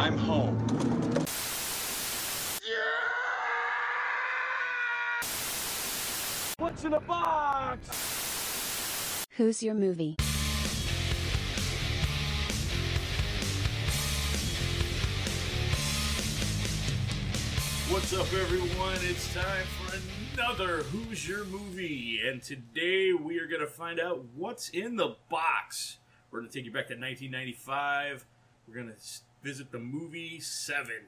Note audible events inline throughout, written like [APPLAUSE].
I'm home. What's in the box? Who's your movie? What's up, everyone? It's time for another Who's Your Movie, and today we are going to find out what's in the box. We're going to take you back to 1995. We're going to visit the movie Seven.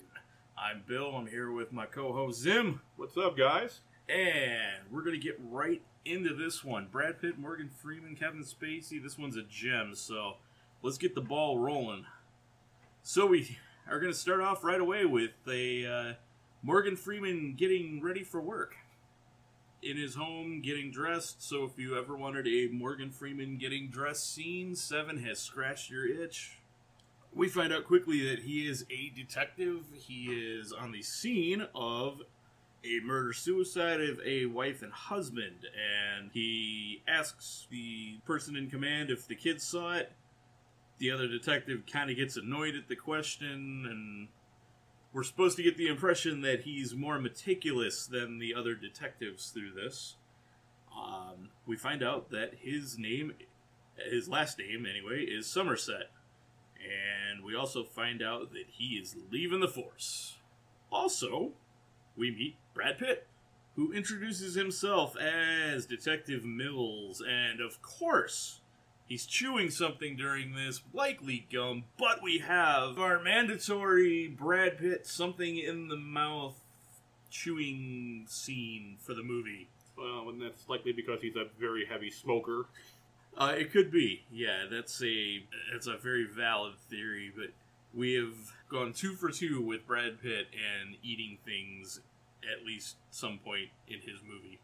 I'm Bill. I'm here with my co-host Zim, What's up, guys? and we're going to get right into this one. Brad Pitt, Morgan Freeman, Kevin Spacey. This one's a gem, so let's get the ball rolling. So we are going to start off right away with a uh, Morgan Freeman getting ready for work in his home, getting dressed. So if you ever wanted a Morgan Freeman getting dressed scene, Seven has scratched your itch. We find out quickly that he is a detective. He is on the scene of a murder suicide of a wife and husband, and he asks the person in command if the kids saw it. The other detective kind of gets annoyed at the question, and we're supposed to get the impression that he's more meticulous than the other detectives through this. Um, we find out that his name, his last name anyway, is Somerset. And we also find out that he is leaving the force. Also, we meet Brad Pitt, who introduces himself as Detective Mills, and of course, he's chewing something during this, likely gum, but we have our mandatory Brad Pitt something in the mouth chewing scene for the movie. Well, and that's likely because he's a very heavy smoker. Uh, it could be, yeah. That's a that's a very valid theory, but we have gone two for two with Brad Pitt and eating things at least some point in his movie.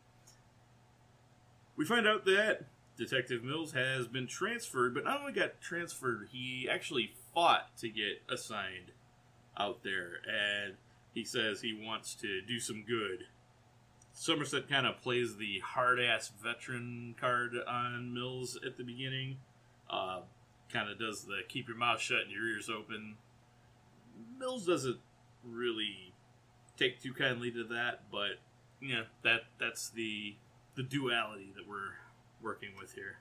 We find out that Detective Mills has been transferred, but not only got transferred, he actually fought to get assigned out there, and he says he wants to do some good. Somerset kind of plays the hard ass veteran card on Mills at the beginning. Uh, kind of does the keep your mouth shut and your ears open. Mills doesn't really take too kindly to that, but yeah, that that's the the duality that we're working with here.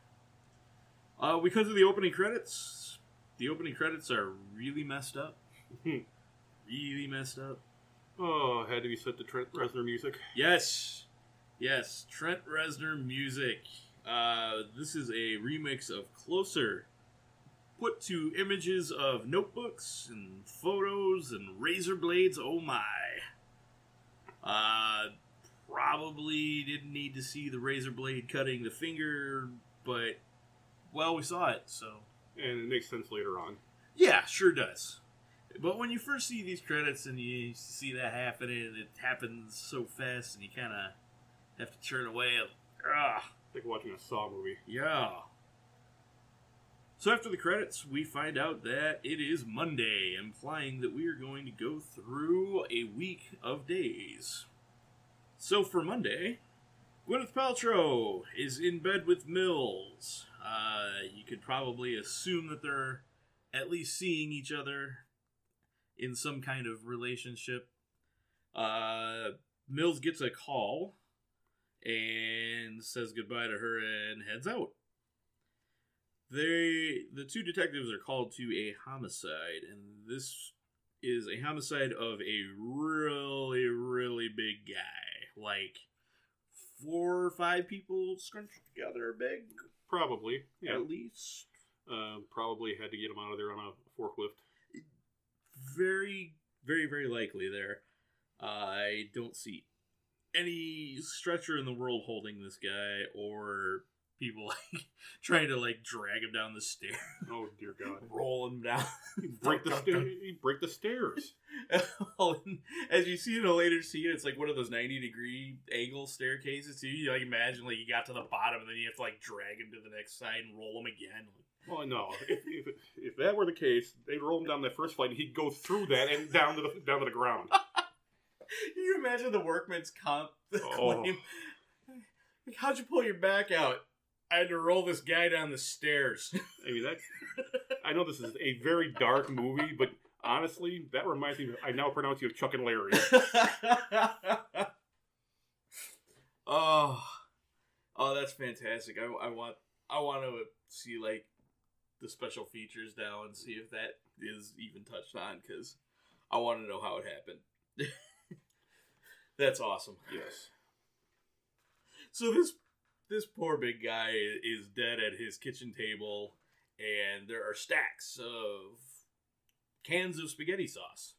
Uh, because of the opening credits, the opening credits are really messed up. really messed up. Oh, had to be set to Trent Reznor music. Yes, yes, Trent Reznor music. Uh, this is a remix of Closer, put to images of notebooks and photos and razor blades. Oh my! Uh, probably didn't need to see the razor blade cutting the finger, but well, we saw it, so And it makes sense later on. yeah, sure does. But when you first see these credits and you see that happening, and it happens so fast, and you kind of have to turn away. Ah, It's like watching a Saw movie. yeah. So after the credits, we find out that it is Monday, implying that we are going to go through a week of days. So for Monday, Gwyneth Paltrow is in bed with Mills. Uh, you could probably assume that they're at least seeing each other in some kind of relationship. Uh, Mills gets a call and says goodbye to her and heads out. They the two detectives are called to a homicide, and this is a homicide of a really, really big guy. Like four or five people scrunched together big Probably. Yeah. at least. Uh, probably had to get him out of there on a forklift. Very, very, very likely there. I don't see any stretcher in the world holding this guy or people [LAUGHS] like trying to like drag him down the stairs, Oh dear God! [LAUGHS] roll him down. break the sta- break the stairs. [LAUGHS] As you see in a later scene, it's like one of those ninety degree angle staircases. So you like imagine like you got to the bottom and then you have to like drag him to the next side and roll him again. Oh no! If, if, if that were the case, they'd roll him down that first flight, and he'd go through that and down to the down to the ground. [LAUGHS] Can you imagine the workman's comp [LAUGHS] Oh. claim? How'd you pull your back out? I had to roll this guy down the stairs. [LAUGHS] I mean that. I know this is a very dark movie, but Honestly, that reminds me. I now pronounce you Chuck and Larry. oh, oh, that's fantastic. I, I want I want to see like the special features now and see if that is even touched on because I want to know how it happened. [LAUGHS] that's awesome. yes. So this this poor big guy is dead at his kitchen table, and there are stacks of cans of spaghetti sauce.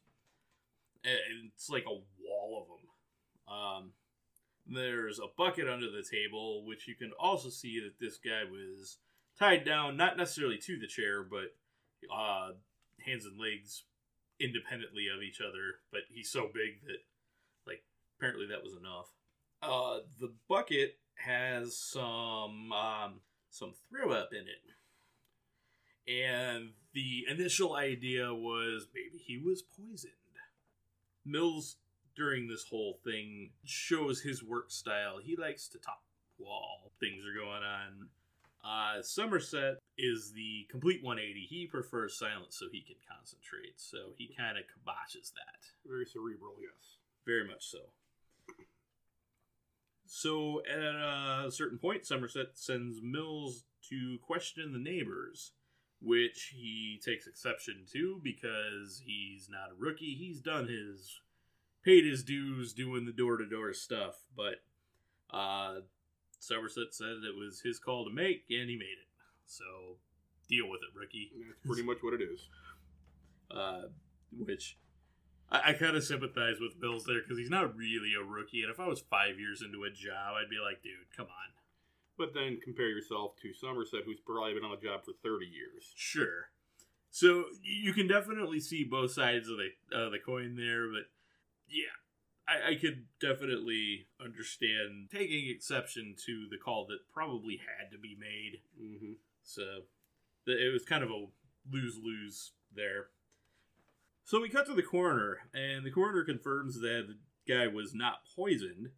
And it's like a wall of them. Um, there's a bucket under the table, which you can also see that this guy was tied down, not necessarily to the chair, but uh, hands and legs independently of each other. But he's so big that, like, apparently that was enough. Uh, the bucket has some um, some throw up in it, and the initial idea was maybe he was poisoned. Mills during this whole thing shows his work style. He likes to talk while things are going on. Uh, Somerset is the complete 180. He prefers silence so he can concentrate. So he kind of kiboshes that. Very cerebral, yes. Very much so. So at a certain point, Somerset sends Mills to question the neighbors, which he takes exception to because he's not a rookie. He's done his paid his dues doing the door to door stuff, but uh, Somerset said it was his call to make, and he made it. So deal with it, rookie. That's pretty much what it is. Uh, which I, I kind of sympathize with Mills there because he's not really a rookie, and if I was five years into a job, I'd be like, dude, come on. But then compare yourself to Somerset, who's probably been on the job for 30 years. Sure. So you can definitely see both sides of the uh, the coin there, but yeah, I, I could definitely understand taking exception to the call that probably had to be made. Mm-hmm. So it was kind of a lose lose there. So we cut to the coroner, and the coroner confirms that the guy was not poisoned.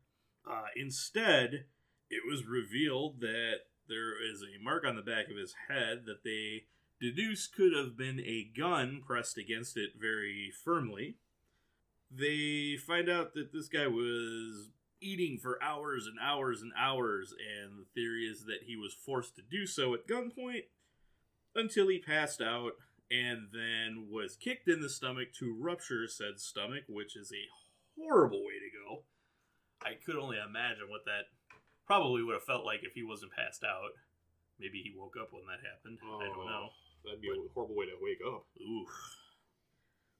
Uh, instead, it was revealed that there is a mark on the back of his head that they deduce could have been a gun pressed against it very firmly. They find out that this guy was eating for hours and hours and hours, and the theory is that he was forced to do so at gunpoint until he passed out and then was kicked in the stomach to rupture said stomach, which is a horrible way to go. I could only imagine what that probably would have felt like if he wasn't passed out. Maybe he woke up when that happened. I don't oh, know. That'd be a horrible way to wake up. Ooh.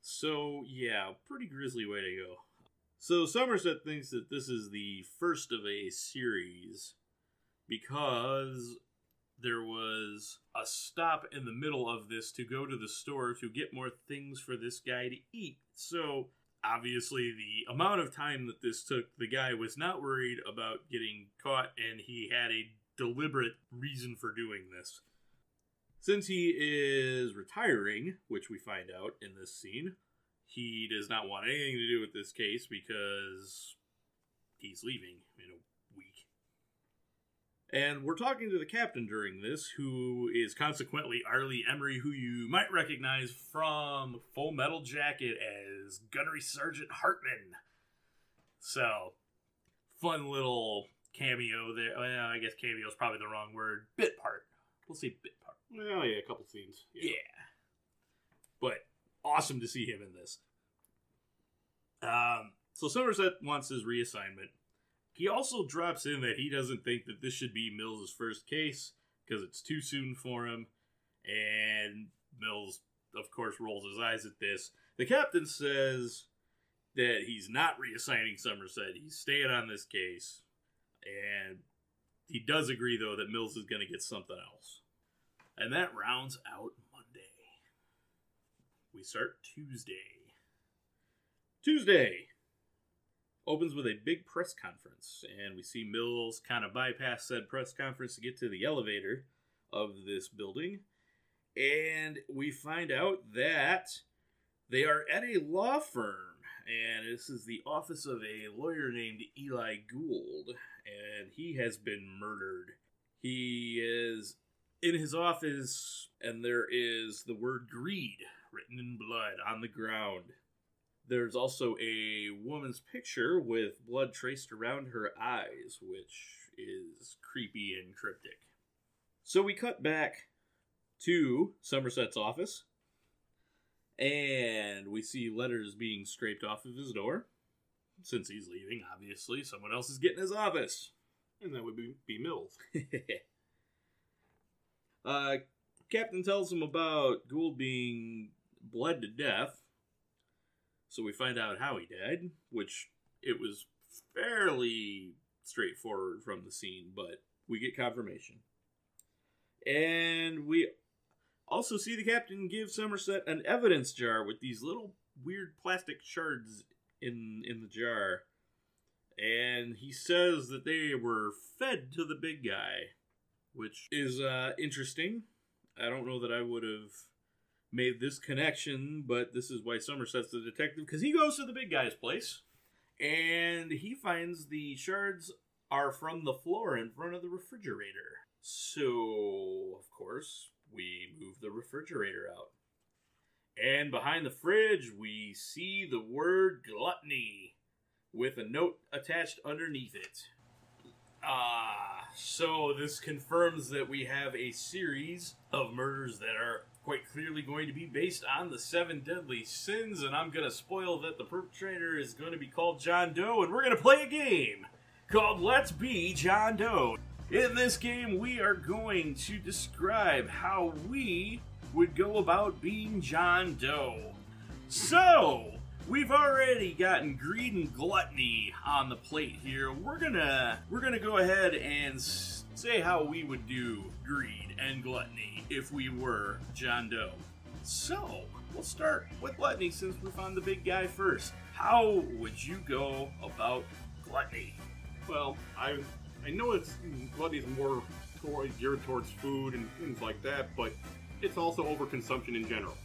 So, yeah, pretty grisly way to go. So, Somerset thinks that this is the first of a series because there was a stop in the middle of this to go to the store to get more things for this guy to eat. So, obviously, the amount of time that this took, the guy was not worried about getting caught and he had a deliberate reason for doing this. Since he is retiring, which we find out in this scene, he does not want anything to do with this case because he's leaving in a week. And we're talking to the captain during this, who is consequently R. Lee Ermey, who you might recognize from Full Metal Jacket as Gunnery Sergeant Hartman. So, fun little cameo there. Well, I guess cameo is probably the wrong word. Bit part. We'll say bit. Well, yeah, a couple scenes. Yeah. But awesome to see him in this. Um, so Somerset wants his reassignment. He also drops in that he doesn't think that this should be Mills' first case because it's too soon for him. And Mills, of course, rolls his eyes at this. The captain says that he's not reassigning Somerset. He's staying on this case. And he does agree, though, that Mills is going to get something else. And that rounds out Monday. We start Tuesday. Tuesday opens with a big press conference, and we see Mills kind of bypass said press conference to get to the elevator of this building. And we find out that they are at a law firm, and this is the office of a lawyer named Eli Gould, and he has been murdered. He is in his office, and there is the word greed written in blood on the ground. There's also a woman's picture with blood traced around her eyes, which is creepy and cryptic. So we cut back to Somerset's office, and we see letters being scraped off of his door. Since he's leaving, obviously, someone else is getting his office. And that would be, be Mills. [LAUGHS] uh, Captain tells him about Gould being bled to death. So we find out how he died, which it was fairly straightforward from the scene, but we get confirmation. And we also see the captain give Somerset an evidence jar with these little weird plastic shards in in the jar. And he says that they were fed to the big guy, which is uh, interesting. I don't know that I would have made this connection, but this is why Somerset's the detective because he goes to the big guy's place and he finds the shards are from the floor in front of the refrigerator. So, of course, we move the refrigerator out. And behind the fridge, we see the word gluttony with a note attached underneath it. Ah, so this confirms that we have a series of murders that are quite clearly going to be based on the seven deadly sins, and I'm going to spoil that the perpetrator is going to be called John Doe, and we're going to play a game called Let's Be John Doe. In this game, we are going to describe how we would go about being John Doe. So, we've already gotten greed and gluttony on the plate here. We're gonna we're gonna go ahead and say how we would do greed and gluttony if we were John Doe. So, we'll start with gluttony since we found the big guy first. How would you go about gluttony? Well, I I know it's gluttony is more toward, geared towards food and things like that, but it's also overconsumption in general.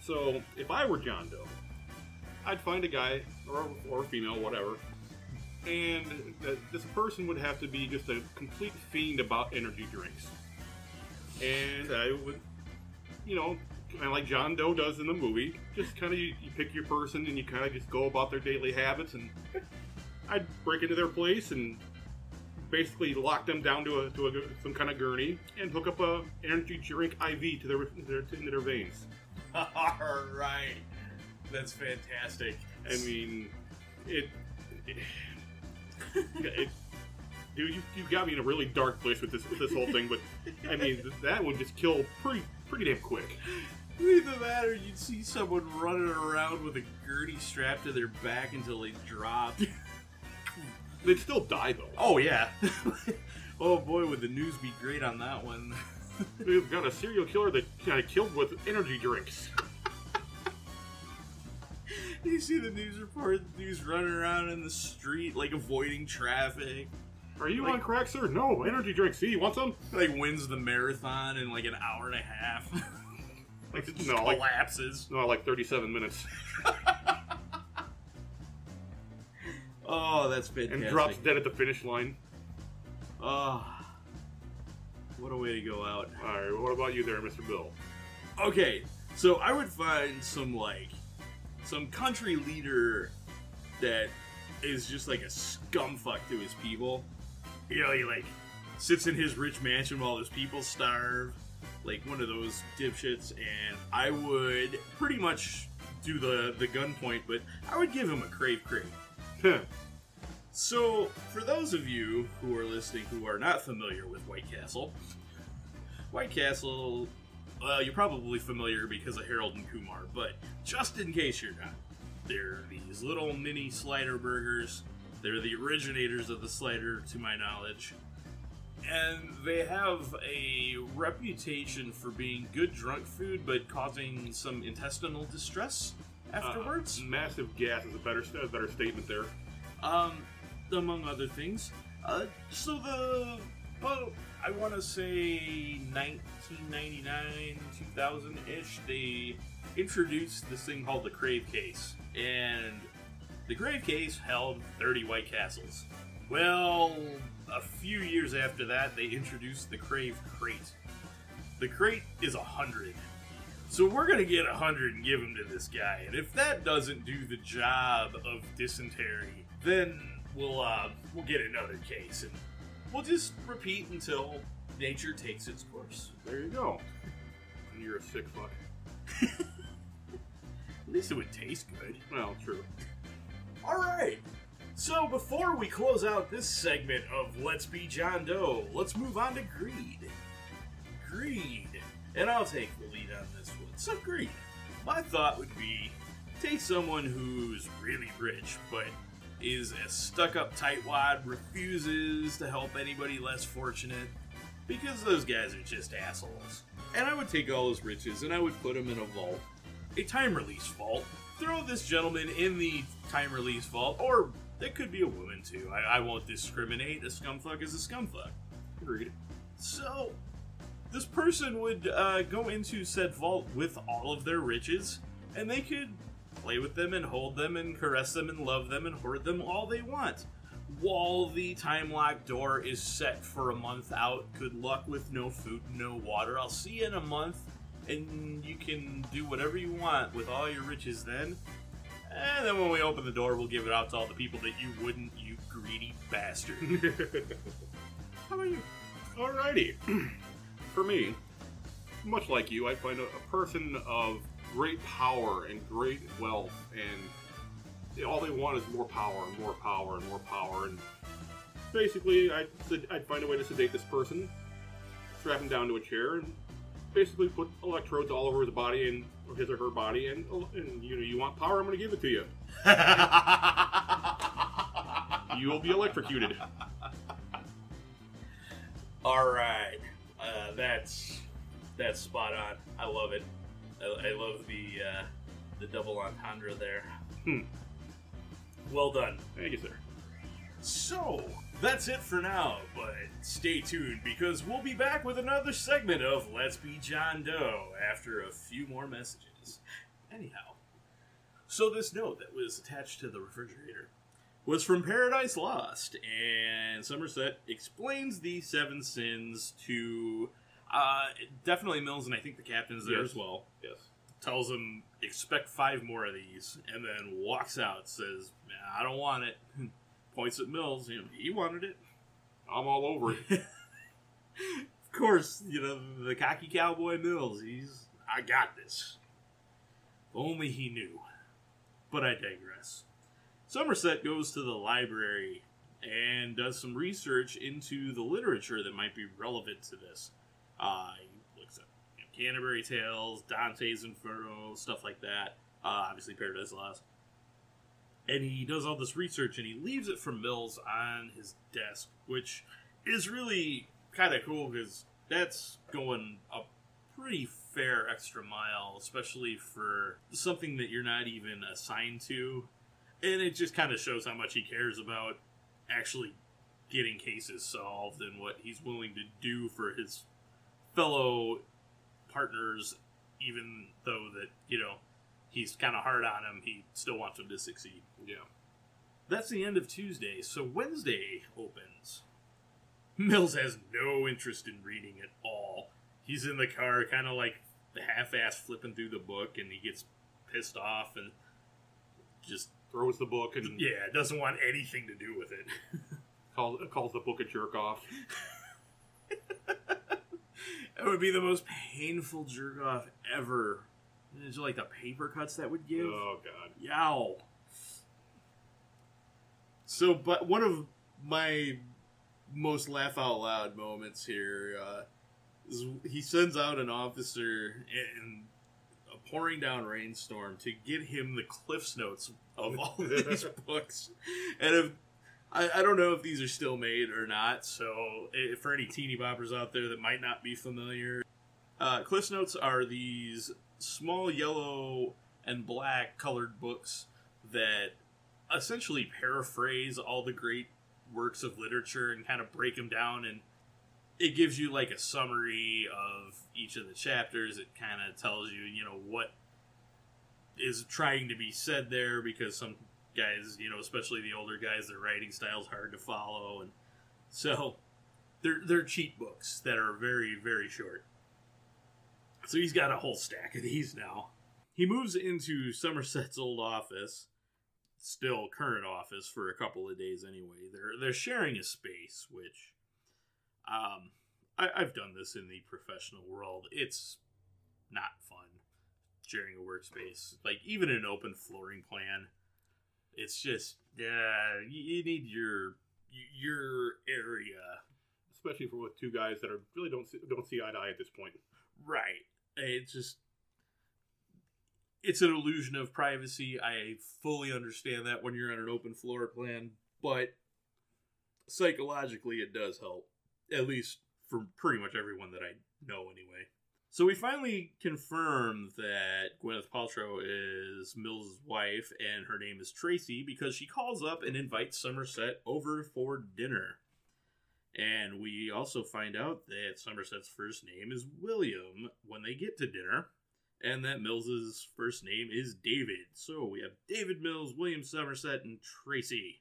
So if I were John Doe, I'd find a guy or or a female, whatever, and th- this person would have to be just a complete fiend about energy drinks, and I would, you know. Kind of like John Doe does in the movie, just kind of you, you pick your person and you kind of just go about their daily habits, and I'd break into their place and basically lock them down to a to a, some kind of gurney and hook up a energy drink IV to their, their into their veins. [LAUGHS] All right, that's fantastic. I mean, it. it, it dude, you, you got me in a really dark place with this with this whole thing, but I mean that would just kill pretty pretty damn quick. Either that or you'd see someone running around with a gurney strapped to their back until they drop. [LAUGHS] They'd still die though. Oh, yeah. [LAUGHS] oh, boy, would the news be great on that one. [LAUGHS] We've got a serial killer that kind of killed with energy drinks. [LAUGHS] you see the news report, the dude's running around in the street, like, avoiding traffic. Are you Like- on crack, sir? No, energy drink. See, you want some? Like, wins the marathon in, like, an hour and a half. [LAUGHS] Like, [LAUGHS] Just no, like, collapses. no, like 37 minutes. Oh, that's fantastic. And drops dead at the finish line. Oh, what a way to go out. Alright, what about you there, Mr. Bill? Okay, so I would find some like some country leader that is just like a scumfuck to his people. You know, he like sits in his rich mansion while his people starve, like one of those dipshits. And I would pretty much do the the gunpoint, but I would give him a crave crave. So, for those of you who are listening who are not familiar with White Castle, White Castle, well, you're probably familiar because of Harold and Kumar, but just in case you're not, they're these little mini slider burgers. They're the originators of the slider, to my knowledge. And they have a reputation for being good drunk food, but causing some intestinal distress afterwards. Uh, massive gas is a better a better statement there. Um, among other things. Uh, so the, well, I want to say 1999, 2000 ish, they introduced this thing called the Crave Case. And the Crave Case held 30 White Castles. Well, a few years after that, they introduced the Crave Crate. The crate is 100. So we're gonna get a hundred and give them to this guy, and if that doesn't do the job of dysentery, then we'll uh, we'll get another case, and we'll just repeat until nature takes its course. There you go. And you're a sick fuck. [LAUGHS] At least it would taste good. Well, true. All right. So before we close out this segment of Let's Be John Doe, let's move on to greed. Greed. And I'll take the lead on this one. So greed. My thought would be take someone who's really rich, but is a stuck-up tightwad, refuses to help anybody less fortunate, because those guys are just assholes. And I would take all those riches and I would put them in a vault, a time release vault. Throw this gentleman in the time release vault, or it could be a woman too. I, I won't discriminate. A scumfuck is a scumfuck. Agreed. So, this person would uh, go into said vault with all of their riches, and they could play with them and hold them and caress them and love them and hoard them all they want. While the time lock door is set for a month out, good luck with no food, no water. I'll see you in a month, and you can do whatever you want with all your riches then. And then when we open the door, we'll give it out to all the people that you wouldn't, you greedy bastard. [LAUGHS] How about you? Alrighty. [CLEARS THROAT] For me, much like you, I find a, a person of great power and great wealth, and all they want is more power and more power and more power. And basically, I'd, I'd find a way to sedate this person, strap him down to a chair, and basically put electrodes all over his body and or his or her body. And, and you know, you want power? I'm going to give it to you. [LAUGHS] You will be electrocuted. All right, uh, that's that's spot on. I love it. I, I love the uh, the double entendre there. Hmm. Well done. Thank you, sir. So that's it for now, but stay tuned because we'll be back with another segment of Let's Be John Doe after a few more messages. Anyhow, so this note that was attached to the refrigerator was from Paradise Lost, and Somerset explains the seven sins to uh, definitely Mills, and I think the captain's there Yes. as well. Yes. Tells him expect five more of these, and then walks out. Says, "I don't want it." [LAUGHS] Points at Mills. You know, he wanted it. I'm all over it. [LAUGHS] Of course, you know the cocky cowboy Mills. He's, I got this. If only he knew. But I digress. Somerset goes to the library and does some research into the literature that might be relevant to this. Uh, he looks at you know, Canterbury Tales, Dante's Inferno, stuff like that. Uh, obviously, Paradise Lost. And he does all this research and he leaves it for Mills on his desk, which is really kind of cool because that's going a pretty fair extra mile, especially for something that you're not even assigned to. And it just kind of shows how much he cares about actually getting cases solved and what he's willing to do for his fellow partners, even though that, you know, he's kind of hard on him, he still wants him to succeed. Yeah. That's the end of Tuesday, so Wednesday opens. Mills has no interest in reading at all. He's in the car, kind of like half-ass flipping through the book, and he gets pissed off and just Throws the book and yeah, doesn't want anything to do with it. [LAUGHS] calls, calls the book a jerk off. [LAUGHS] It would be the most painful jerk off ever. It's like the paper cuts that would give. Oh god. Yow. So, but one of my most laugh out loud moments here uh, is he sends out an officer in a pouring down rainstorm to get him the Cliff's Notes of all these [LAUGHS] books. And if I, I don't know if these are still made or not, so eh, for any teeny boppers out there that might not be familiar, uh, Notes are these small yellow and black colored books that essentially paraphrase all the great works of literature and kind of break them down and it gives you like a summary of each of the chapters. It kind of tells you you know what is trying to be said there because some guys you know especially the older guys their writing style's hard to follow and so they're they're cheat books that are very very short So he's got a whole stack of these now. He moves into Somerset's old office, still current office for a couple of days anyway. They're they're sharing a space, which um I, I've done this in the professional world. It's not fun sharing a workspace. Like even an open flooring plan, it's just yeah, you, you need your your area especially for with two guys that are really don't see, don't see eye to eye at this point. Right. It's just it's an illusion of privacy. I fully understand that when you're on an open floor plan, but psychologically it does help. At least for pretty much everyone that I know anyway. So we finally confirm that Gwyneth Paltrow is Mills' wife and her name is Tracy because she calls up and invites Somerset over for dinner. And we also find out that Somerset's first name is William when they get to dinner, and that Mills's first name is David. So we have David Mills, William Somerset, and Tracy.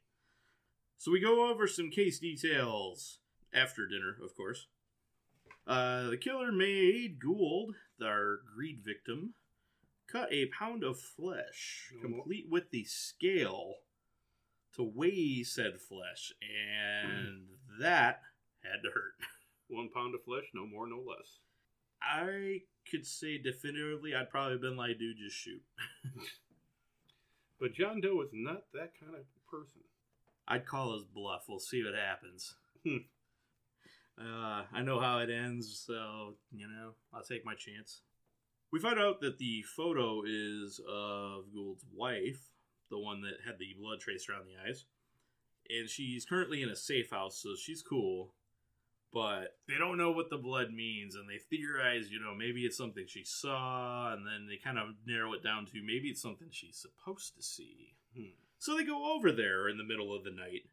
So we go over some case details after dinner, of course. Uh, the killer made Gould, our greed victim, cut a pound of flesh, complete with the scale, to weigh said flesh, and that had to hurt. [LAUGHS] One pound of flesh, no more, no less. I could say definitively, I'd probably been like, dude, just shoot. [LAUGHS] but John Doe is not that kind of person. I'd call his bluff. We'll see what happens. Uh, I know how it ends, so, you know, I'll take my chance. We find out that the photo is of Gould's wife, the one that had the blood trace around the eyes. And she's currently in a safe house, so she's cool. But they don't know what the blood means, and they theorize, you know, maybe it's something she saw, and then they kind of narrow it down to maybe it's something she's supposed to see. Hmm. So they go over there in the middle of the night,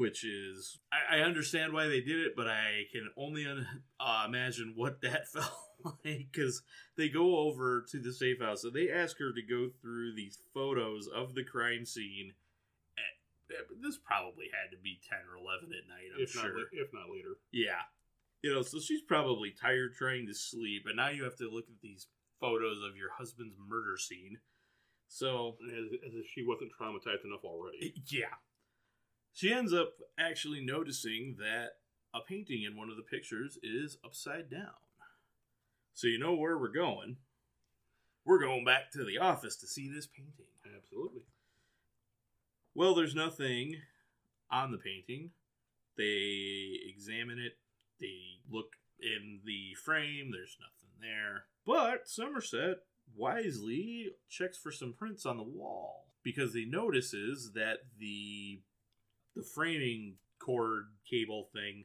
which is I, I understand why they did it, but I can only un, uh, imagine what that [LAUGHS] felt like because they go over to the safe house and they ask her to go through these photos of the crime scene. At, this probably had to be ten or eleven at night. I'm if sure. not, if not later. Yeah. You know, so she's probably tired trying to sleep, and now you have to look at these photos of your husband's murder scene. So, As, as if she wasn't traumatized enough already. Eh, yeah. She ends up actually noticing that a painting in one of the pictures is upside down. So, you know where we're going. We're going back to the office to see this painting. Absolutely. Well, there's nothing on the painting. They examine it. They look in the frame. There's nothing there. But Somerset wisely checks for some prints on the wall because he notices that the the framing cord cable thing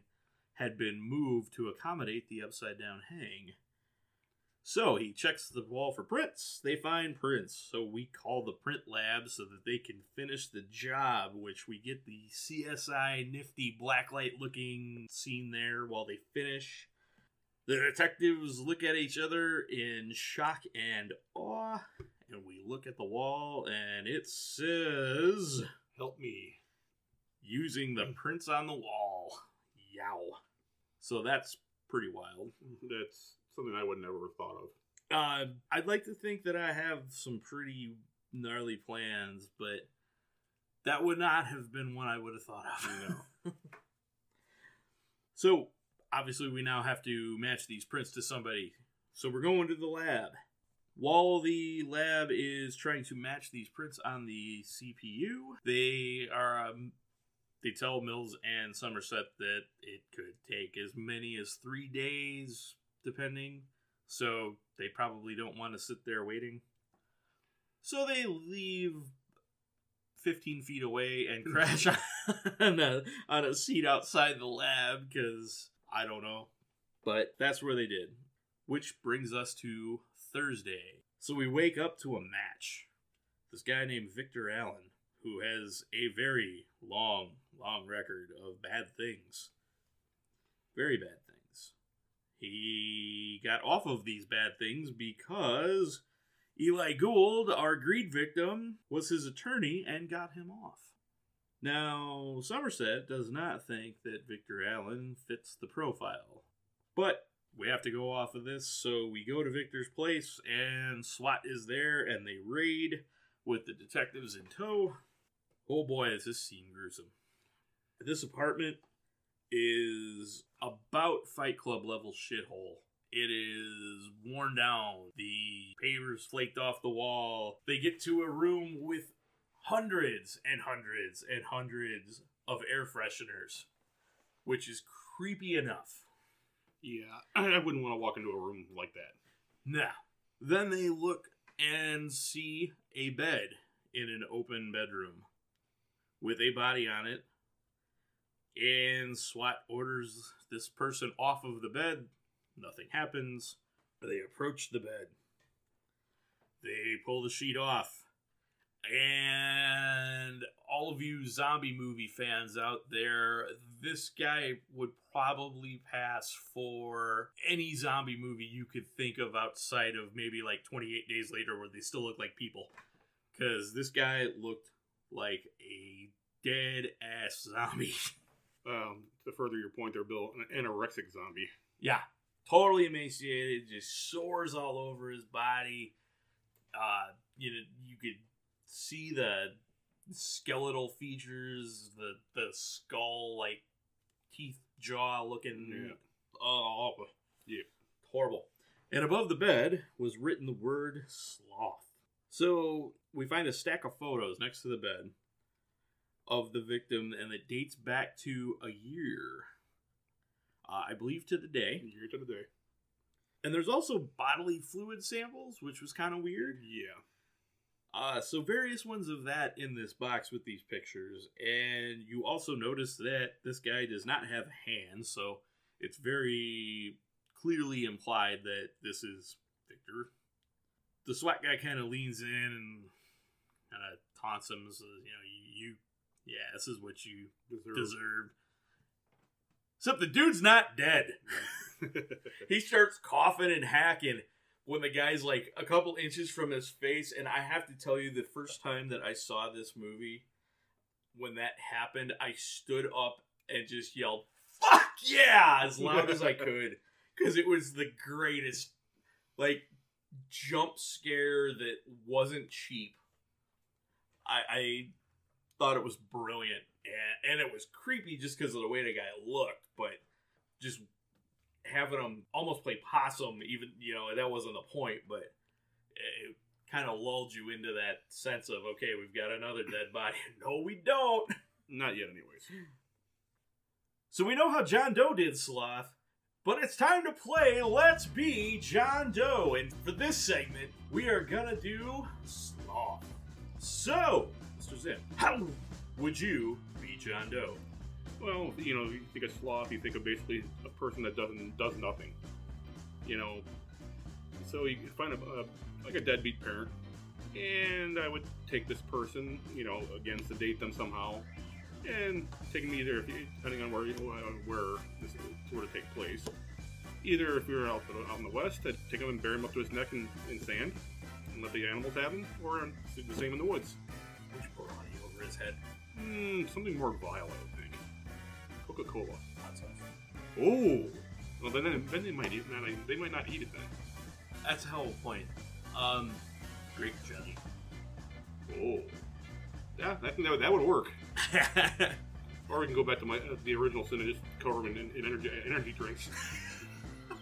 had been moved to accommodate the upside down hang. So he checks the wall for prints. They find prints. So we call the print lab so that they can finish the job, which we get the CSI nifty blacklight looking scene there while they finish. The detectives look at each other in shock and awe, and we look at the wall, and it says, Help me. Using the prints on the wall. Yow. So that's pretty wild. That's something I would never have thought of. Uh, I'd like to think that I have some pretty gnarly plans, but that would not have been one I would have thought of. No. [LAUGHS] so, obviously, we now have to match these prints to somebody. So, we're going to the lab. While the lab is trying to match these prints on the CPU, they are um, they tell Mills and Somerset that it could take as many as three days, depending. So they probably don't want to sit there waiting. So they leave 15 feet away and [LAUGHS] crash on [LAUGHS] a, on a seat outside the lab because I don't know. But that's where they did. Which brings us to Thursday. So we wake up to a match. This guy named Victor Allen, who has a very long, long record of bad things. Very bad things. He got off of these bad things because Eli Gould, our greed victim, was his attorney and got him off. Now, Somerset does not think that Victor Allen fits the profile. But we have to go off of this, so we go to Victor's place, and SWAT is there, and they raid with the detectives in tow. Oh boy, is this scene gruesome. This apartment is about Fight Club level shithole. It is worn down. The pavers flaked off the wall. They get to a room with hundreds and hundreds and hundreds of air fresheners, which is creepy enough. Yeah, [CLEARS THROAT] I wouldn't want to walk into a room like that. Now, then they look and see a bed in an open bedroom with a body on it. And SWAT orders this person off of the bed. Nothing happens. They approach the bed. They pull the sheet off. And all of you zombie movie fans out there, this guy would probably pass for any zombie movie you could think of outside of maybe like 28 Days Later, where they still look like people. Because this guy looked like a dead ass zombie. [LAUGHS] Um, to further your point there, Bill, an anorexic zombie. Yeah, totally emaciated, just sores all over his body. Uh, you know, you could see the skeletal features, the the skull, like teeth, jaw looking. Yeah. Oh, Yeah. horrible. And above the bed was written the word sloth. So we find a stack of photos next to the bed of the victim, and it dates back to a year. Uh, I believe to the day. Year to the day. And there's also bodily fluid samples, which was kind of weird. Yeah. Uh, so various ones of that in this box with these pictures, and you also notice that this guy does not have hands, so it's very clearly implied that this is Victor. The SWAT guy kind of leans in and kind of taunts him, says, "You know, you, yeah, this is what you Deserve. deserved." Except the dude's not dead. [LAUGHS] he starts coughing and hacking when the guy's like a couple inches from his face and i have to tell you the first time that i saw this movie when that happened i stood up and just yelled fuck yeah as loud as i [LAUGHS] could because it was the greatest like jump scare that wasn't cheap i i thought it was brilliant and, and it was creepy just because of the way the guy looked but just having him almost play possum, even you know that wasn't the point, but it kind of lulled you into that sense of okay, we've got another dead body. [LAUGHS] No, we don't. Not yet, anyways. So we know how John Doe did sloth, but it's time to play Let's Be John Doe, and for this segment, we are gonna do sloth. So, Zim, how would you be John Doe? Well, you know, you think of sloth, you think of basically a person that doesn't does nothing. You know, so you find a, a like a deadbeat parent, and I would take this person, you know, again sedate them somehow, and take them either depending on where where this were to take place. Either if we were out, out in the west, I'd take him and bury him up to his neck in, in sand, and let the animals have him, or the same in the woods. His head? Hmm, something more vile, I would think. Coca Cola. Hot sauce. Oh, well then, then they might eat. Not, they might not eat it then. That's a hell of a point. Um, grape jelly. Oh, yeah, I think that would, that would work. [LAUGHS] Or we can go back to my uh, the original sin and just cover them in, in, in energy energy drinks.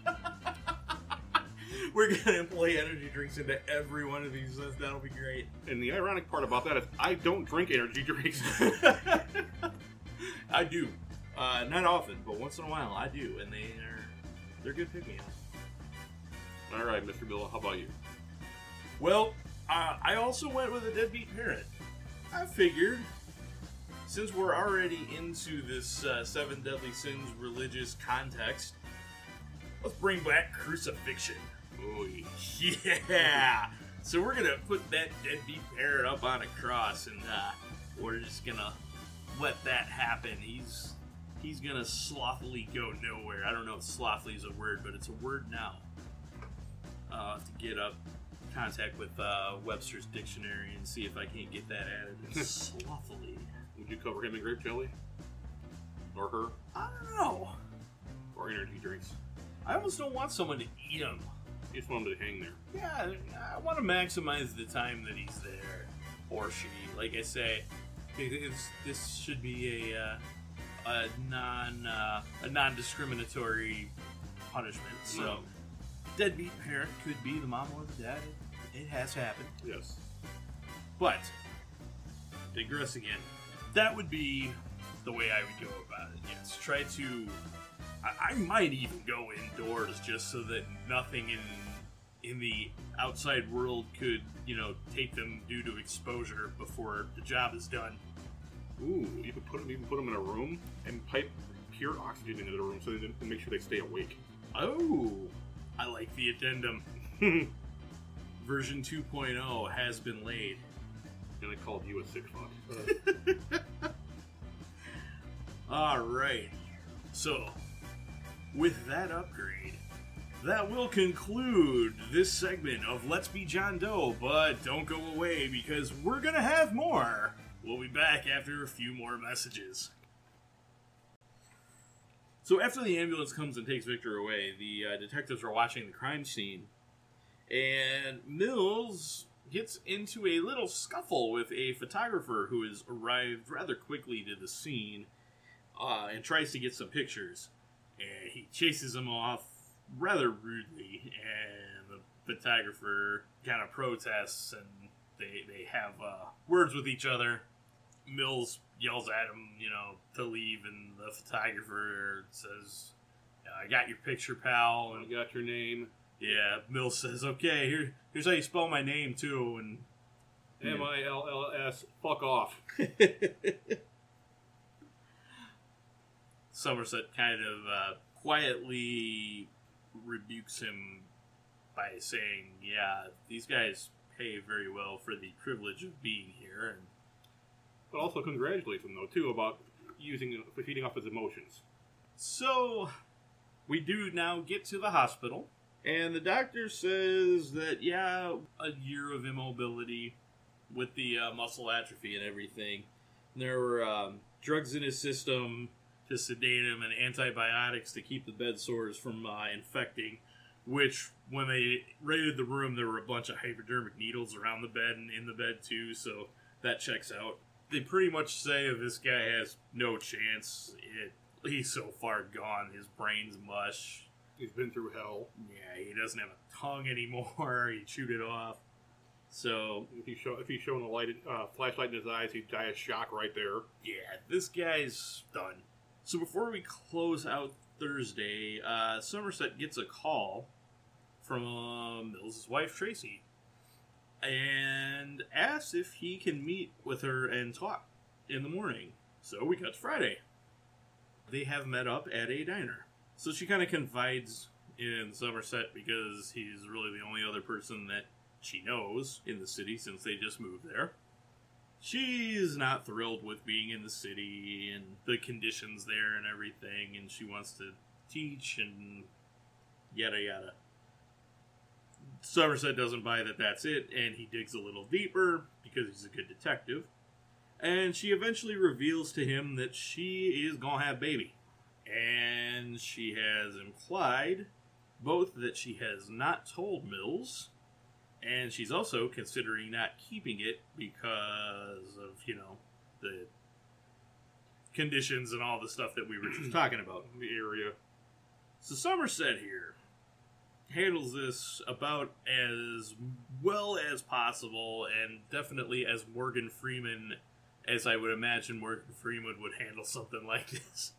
[LAUGHS] We're gonna employ energy drinks into every one of these. That'll be great. And the ironic part about that is I don't drink energy drinks. [LAUGHS] I do, uh, not often, but once in a while I do, and they are they're good pick me up. All right, Mr. Bill, how about you? Well, uh, I also went with a deadbeat parent. I figured, since we're already into this uh, Seven Deadly Sins religious context, let's bring back crucifixion. Oh, [LAUGHS] Yeah! So we're gonna put that deadbeat parent up on a cross, and uh, we're just gonna let that happen. He's he's gonna slothily go nowhere. I don't know if slothily is a word, but it's a word now. Uh, to get up, contact with uh, Webster's dictionary, and see if I can't get that added. [LAUGHS] slothily. would you cover him in grape jelly? Or her? I don't know. Or energy drinks? I almost don't want someone to eat him. You just want him to hang there. Yeah, I want to maximize the time that he's there, or she. Like I say, this should be a uh, a non uh, a non discriminatory punishment. So, No. deadbeat parent could be the mom or the dad. It, it has happened. Yes. But digress again. That would be the way I would go about it. Yes, try to. I, I might even go indoors just so that nothing in in the outside world could, you know, take them due to exposure before the job is done. Ooh, you could put them, you can put them in a room and pipe pure oxygen into the room so they make sure they stay awake. Oh, I like the addendum. [LAUGHS] Version 2.0 has been laid. And I called you a sick fuck. [LAUGHS] All right. So, with that upgrade, that will conclude this segment of Let's Be John Doe. But don't go away because we're going to have more. We'll be back after a few more messages. So, after the ambulance comes and takes Victor away, the uh, detectives are watching the crime scene. And Mills gets into a little scuffle with a photographer who has arrived rather quickly to the scene uh, and tries to get some pictures. And he chases him off rather rudely, and the photographer kind of protests, and they they have uh, words with each other. Mills yells at him, you know, to leave, and the photographer says, "I got your picture, pal." And I got your name. yeah, Mills says, "Okay, here here's how you spell my name too." And M I L L S. Fuck off. [LAUGHS] Somerset kind of uh, quietly rebukes him by saying, "Yeah, these guys pay very well for the privilege of being here." And But also congratulates him though too about using feeding off his emotions. so we do now get to the hospital, and the doctor says that yeah, a year of immobility with the uh, muscle atrophy and everything. There were um, drugs in his system to sedate him and antibiotics to keep the bed sores from uh, infecting. Which, when they raided the room, there were a bunch of hypodermic needles around the bed and in the bed too. So that checks out. They pretty much say if this guy has no chance. It, he's so far gone. His brain's mush. He's been through hell. Yeah, he doesn't have a tongue anymore. [LAUGHS] He chewed it off. So If he show if he's showing a light uh, flashlight in his eyes, he'd die of shock right there. yeah, this guy's done. So before we close out Thursday, uh, Somerset gets a call from uh, Mills' wife Tracy, and asks if he can meet with her and talk in the morning. So we cut to Friday. They have met up at a diner. So she kind of confides in Somerset because he's really the only other person that she knows in the city since they just moved there. She's not thrilled with being in the city and the conditions there and everything, and she wants to teach and yada yada. Somerset doesn't buy that that's it, and he digs a little deeper because he's a good detective. And she eventually reveals to him that she is gonna have baby. And she has implied both that she has not told Mills, and she's also considering not keeping it because of, you know, the conditions and all the stuff that we were just [CLEARS THROAT] talking about. In the area. So Somerset here handles this about as well as possible, and definitely as Morgan Freeman, as I would imagine Morgan Freeman would handle something [LAUGHS] like this.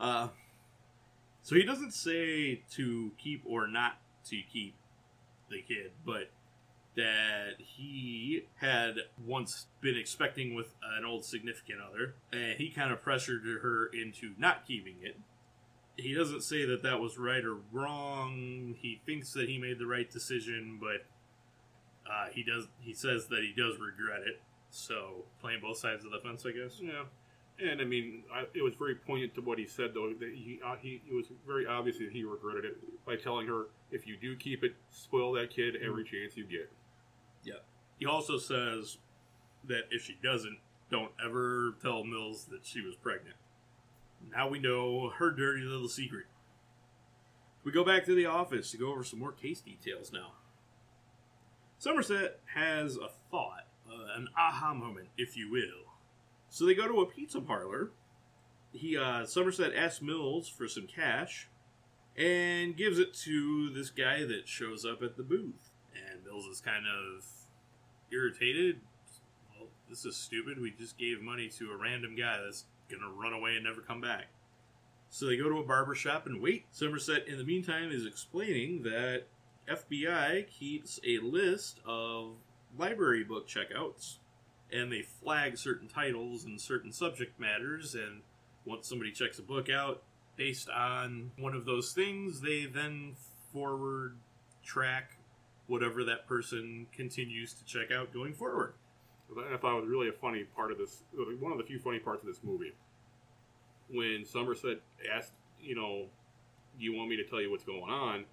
Uh, so he doesn't say to keep or not to keep the kid, but that he had once been expecting with an old significant other, and he kind of pressured her into not keeping it he doesn't say that that was right or wrong. He thinks that he made the right decision, but uh, he does. He says that he does regret it. So playing both sides of the fence, I guess. Yeah. And I mean, I, it was very poignant to what he said, though. That he, uh, he, it was very obvious that he regretted it by telling her, "If you do keep it, spoil that kid every chance you get." He also says that if she doesn't, don't ever tell Mills that she was pregnant. Now we know her dirty little secret. We go back to the office to go over some more case details now. Somerset has a thought, uh, an aha moment, if you will. So they go to a pizza parlor. He uh, Somerset asks Mills for some cash, and gives it to this guy that shows up at the booth. Is kind of irritated. Well, this is stupid. We just gave money to a random guy that's gonna run away and never come back. So they go to a barber shop and wait. Somerset, in the meantime, is explaining that FBI keeps a list of library book checkouts, and they flag certain titles and certain subject matters. And once somebody checks a book out based on one of those things, they then forward track whatever that person continues to check out going forward. I thought it was really a funny part of this. One of the few funny parts of this movie, when Somerset asked, you know, "Do you want me to tell you what's going on?"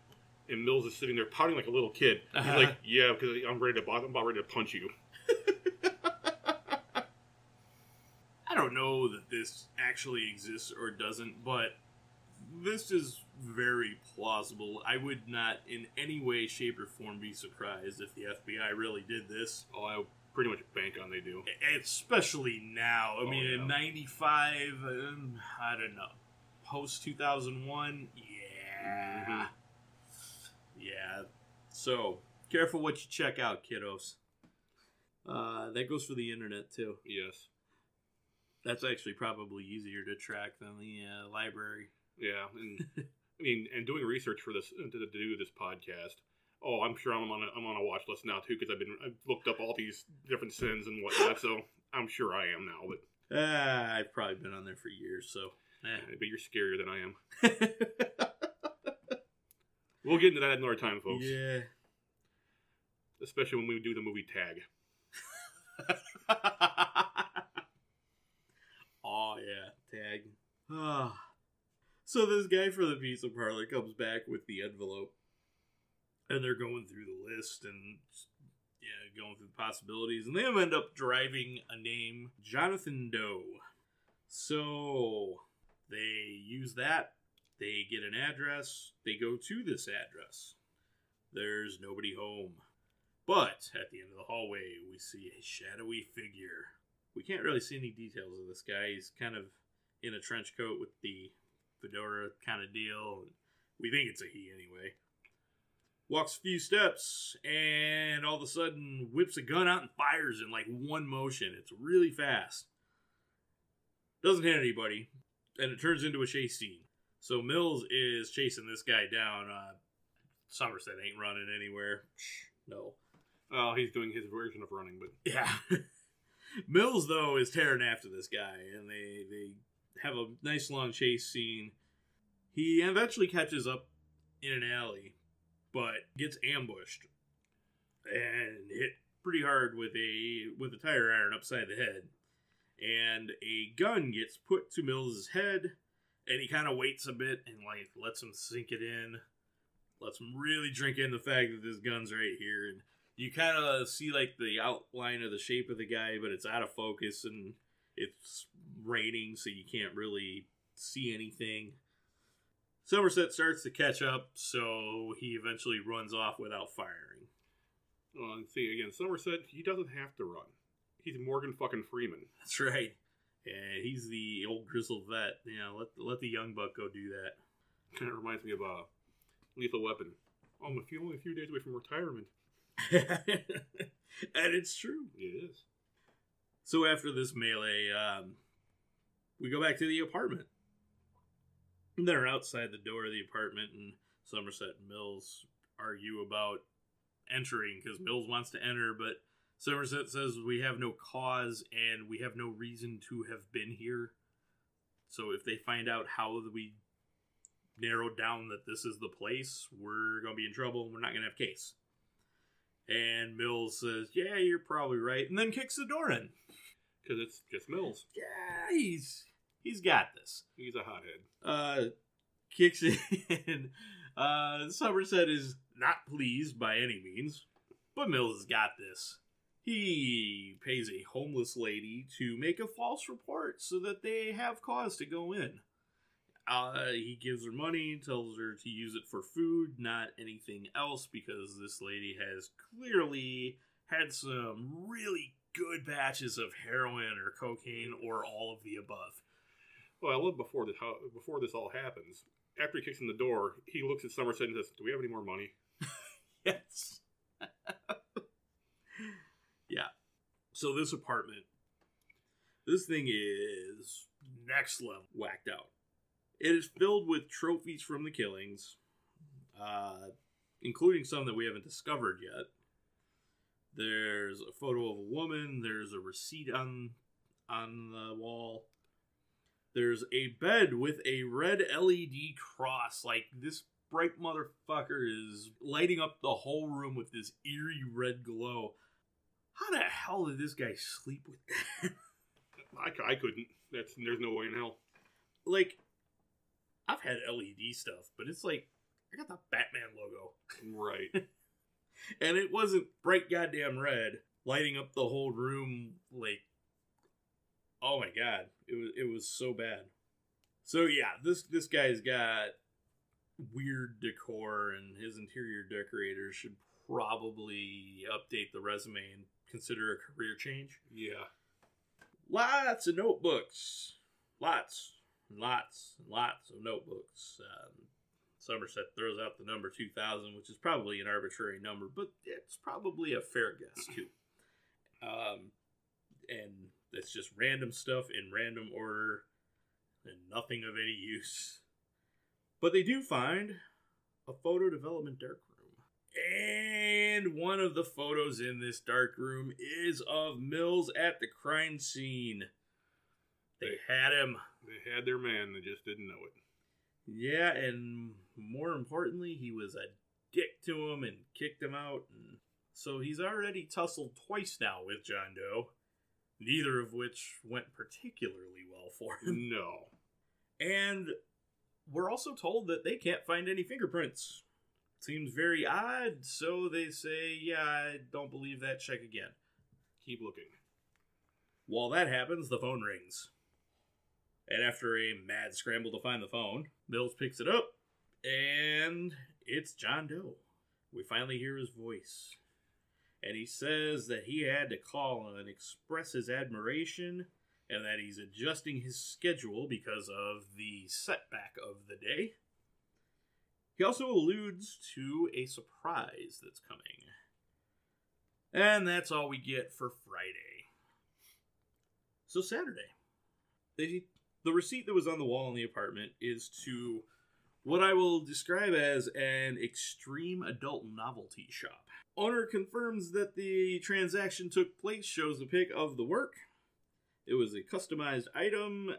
and Mills is sitting there pouting like a little kid. He's Uh-huh. like, "Yeah, because I'm ready to, I'm about ready to punch you." [LAUGHS] I don't know that this actually exists or doesn't, but this is very plausible. I would not in any way, shape, or form be surprised if the FBI really did this. Oh, I pretty much bank on they do. Especially now. I Oh, mean, in 95, um, I don't know. Post 2001, yeah. Mhm. Yeah. So, careful what you check out, kiddos. Uh, that goes for the internet, too. Yes. That's actually probably easier to track than the uh, library. Yeah, and [LAUGHS] I mean, and doing research for this to, to do this podcast. Oh, I'm sure I'm on a, I'm on a watch list now too because I've been I've looked up all these different sins and whatnot. so I'm sure I am now, but Uh, I've probably been on there for years, so. eh. but you're scarier than I am. [LAUGHS] We'll get into that another time, folks. yeah. Especially when we do the movie Tag. [LAUGHS] oh yeah, tag. Ah. So this guy from the pizza parlor comes back with the envelope, and they're going through the list and yeah, going through the possibilities, and they end up driving a name, Jonathan Doe. So they use that. They get an address. They go to this address. There's nobody home. But at the end of the hallway, we see a shadowy figure. We can't really see any details of this guy. He's kind of in a trench coat with the fedora kind of deal. We think it's a he anyway. Walks a few steps and all of a sudden whips a gun out and fires in like one motion. It's really fast. Doesn't hit anybody, and it turns into a chase scene. So Mills is chasing this guy down. Uh, Somerset ain't running anywhere. No. Oh, he's doing his version of running, but Yeah. [LAUGHS] Mills though is tearing after this guy, and they they have a nice long chase scene. He eventually catches up in an alley, but gets ambushed and hit pretty hard with a with a tire iron upside the head. And a gun gets put to Mills's head, and he kind of waits a bit and like lets him sink it in, lets him really drink in the fact that this gun's right here, and you kind of see like the outline of the shape of the guy, but it's out of focus and it's raining, so you can't really see anything. Somerset starts to catch up, so he eventually runs off without firing. uh, and see again, Somerset he doesn't have to run. He's Morgan fucking Freeman. That's right. Yeah, he's the old grizzled vet. Yeah, let let the young buck go do that. Kind of reminds me of uh, Lethal Weapon. Oh, I'm a few only a few days away from retirement. [LAUGHS] and it's true. It is. So after this melee, um, we go back to the apartment. And they're outside the door of the apartment, and Somerset and Mills argue about entering because Mills wants to enter, but Somerset says we have no cause and we have no reason to have been here. So if they find out how we narrowed down that this is the place, we're going to be in trouble and we're not going to have case. And Mills says, Yeah, you're probably right, and then kicks the door in. Because it's just Mills. Yeah, he's he's got this. He's a hothead. Uh, kicks in. [LAUGHS] Uh, Somerset is not pleased by any means, but Mills has got this. He pays a homeless lady to make a false report so that they have cause to go in. Uh, he gives her money, tells her to use it for food, not anything else, because this lady has clearly had some really good batches of heroin or cocaine or all of the above. Well, I love before this how before this all happens. After he kicks in the door, he looks at Somerset and says, "Do we have any more money?" [LAUGHS] Yes. [LAUGHS] yeah. So this apartment, this thing is next level whacked out. It is filled with trophies from the killings, uh, including some that we haven't discovered yet. There's a photo of a woman. There's a receipt on on the wall. There's a bed with a red LED cross. Like this bright motherfucker is lighting up the whole room with this eerie red glow. How the hell did this guy sleep with that? [LAUGHS] I couldn't. That's there's no way in hell. like, I've had LED stuff, but it's like I got the Batman logo, Right. [LAUGHS] and it wasn't bright goddamn red, lighting up the whole room. Like, oh my god, it was it was so bad. So yeah, this this guy's got weird decor, and his interior decorator should probably update the resume and consider a career change. yeah. lots of notebooks, lots, and lots, and lots of notebooks. Um, Somerset throws out the number two thousand, which is probably an arbitrary number, but it's probably a fair guess too. Um, and it's just random stuff in random order, and nothing of any use. But they do find a photo development darkroom. And one of the photos in this dark room is of Mills at the crime scene. They had him. They had their man. They just didn't know it. Yeah, and more importantly, he was a dick to him and kicked him out. And so he's already tussled twice now with John Doe, neither of which went particularly well for him. No. And we're also told that they can't find any fingerprints. Seems very odd, so they say, yeah, I don't believe that, check again. Keep looking. While that happens, the phone rings. And after a mad scramble to find the phone, Mills picks it up, and it's John Doe. We finally hear his voice. And he says that he had to call and express his admiration, and that he's adjusting his schedule because of the setback of the day. He also alludes to a surprise that's coming. And that's all we get for Friday. So Saturday, the receipt that was on the wall in the apartment is to what I will describe as an extreme adult novelty shop. Owner confirms that the transaction took place, shows a pic of the work. It was a customized item,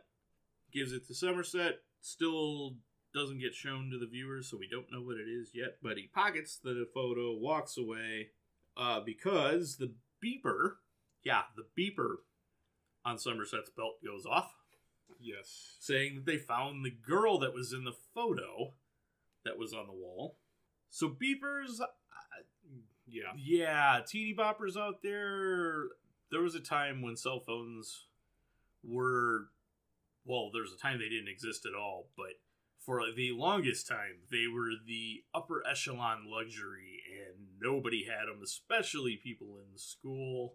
gives it to Somerset, still doesn't get shown to the viewers, so we don't know what it is yet, but he pockets the photo, walks away, uh, because the beeper, yeah, the beeper on Somerset's belt goes off, Yes. saying that they found the girl that was in the photo that was on the wall. So beepers, Yeah. yeah, teeny boppers out there. There was a time when cell phones were, well, there was a time they didn't exist at all, but for the longest time, they were the upper echelon luxury, and nobody had them, especially people in school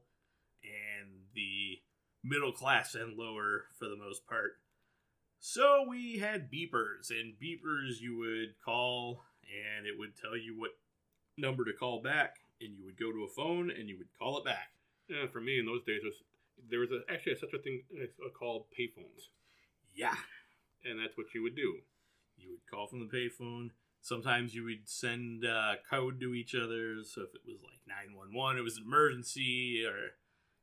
and the middle class and lower for the most part. So we had beepers, and beepers you would call, and it would tell you what number to call back, and you would go to a phone and you would call it back. Yeah. For me, in those days, was there was a, actually such a thing uh, called payphones, Yeah. and that's what you would do. You would call from the payphone. Sometimes you would send uh, code to each other. So if it was like 911, it was an emergency, or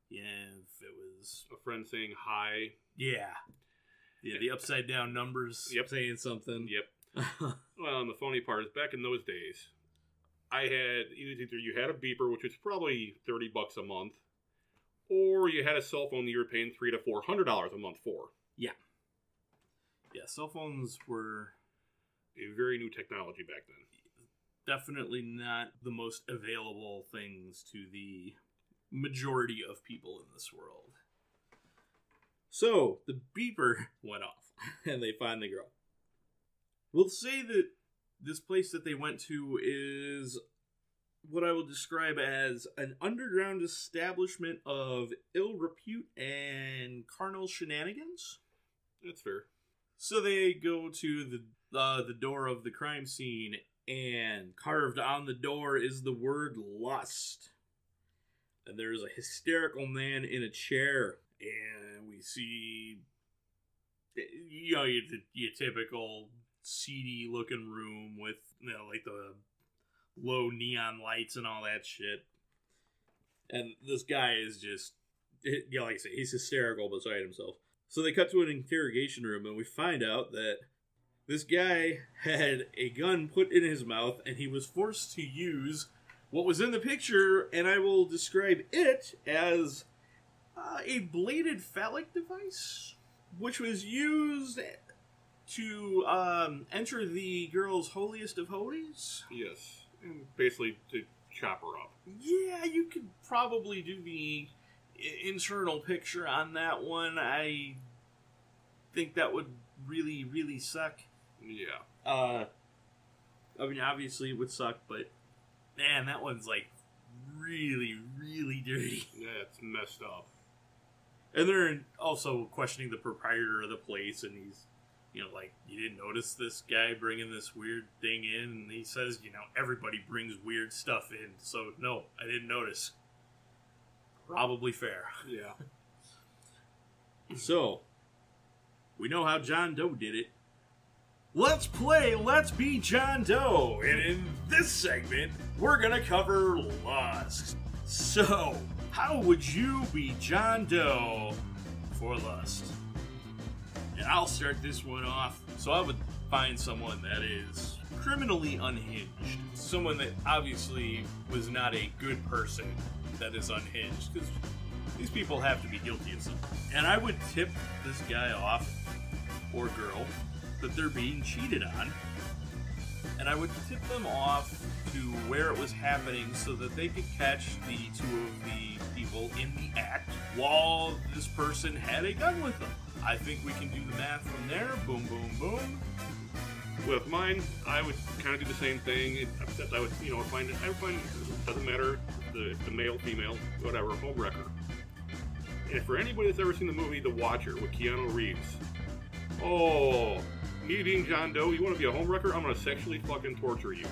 yeah, if it was A friend saying hi. yeah, yeah, the upside down numbers. Yep. saying something. Yep. [LAUGHS] Well, and the funny part is, back in those days, I had either you had a beeper, which was probably thirty bucks a month, or you had a cell phone that you were paying three to four hundred dollars a month for. yeah, Yeah, cell phones were A very new technology back then. definitely not the most available things to the majority of people in this world. So the beeper [LAUGHS] went off, and they find the girl. We'll say that this place that they went to is what I will describe as an underground establishment of ill repute and carnal shenanigans. That's fair. So they go to the uh, the door of the crime scene, and carved on the door is the word lust. And there's a hysterical man in a chair, and we see, you know, your, your typical seedy looking room with, you know, like the low neon lights and all that shit. And this guy is just, yeah, like I say, he's hysterical beside himself. So they cut to an interrogation room, and we find out that this guy had a gun put in his mouth, and he was forced to use what was in the picture, and I will describe it as uh, a bladed phallic device, which was used to um, enter the girl's holiest of holies. Yes. And basically to chop her up. Yeah, you could probably do the internal picture on that one. I think that would really, really suck. Yeah. Uh, I mean, obviously it would suck, but man, that one's like really, really dirty. [LAUGHS] That's messed up. And they're also questioning the proprietor of the place, and he's, you know, like, you didn't notice this guy bringing this weird thing in? And he says, you know, everybody brings weird stuff in, so no, I didn't notice. Probably fair. Yeah. So, we know how John Doe did it. Let's play Let's Be John Doe, and in this segment, we're gonna cover lust. So, how would you be John Doe for lust? And I'll start this one off. So, I would find someone that is criminally unhinged, someone that obviously was not a good person that is unhinged, because these people have to be guilty of something. And I would tip this guy off, or girl, that they're being cheated on. And I would tip them off to where it was happening so that they could catch the two of the people in the act while this person had a gun with them. I think we can do the math from there. Boom, boom, boom. With mine, I would kind of do the same thing, except I would, you know, find it. I would find it doesn't matter the, the male, female, whatever, home wrecker. And for anybody that's ever seen the movie The Watcher with Keanu Reeves, oh, me being John Doe, you want to be a home wrecker? I'm gonna sexually fucking torture you,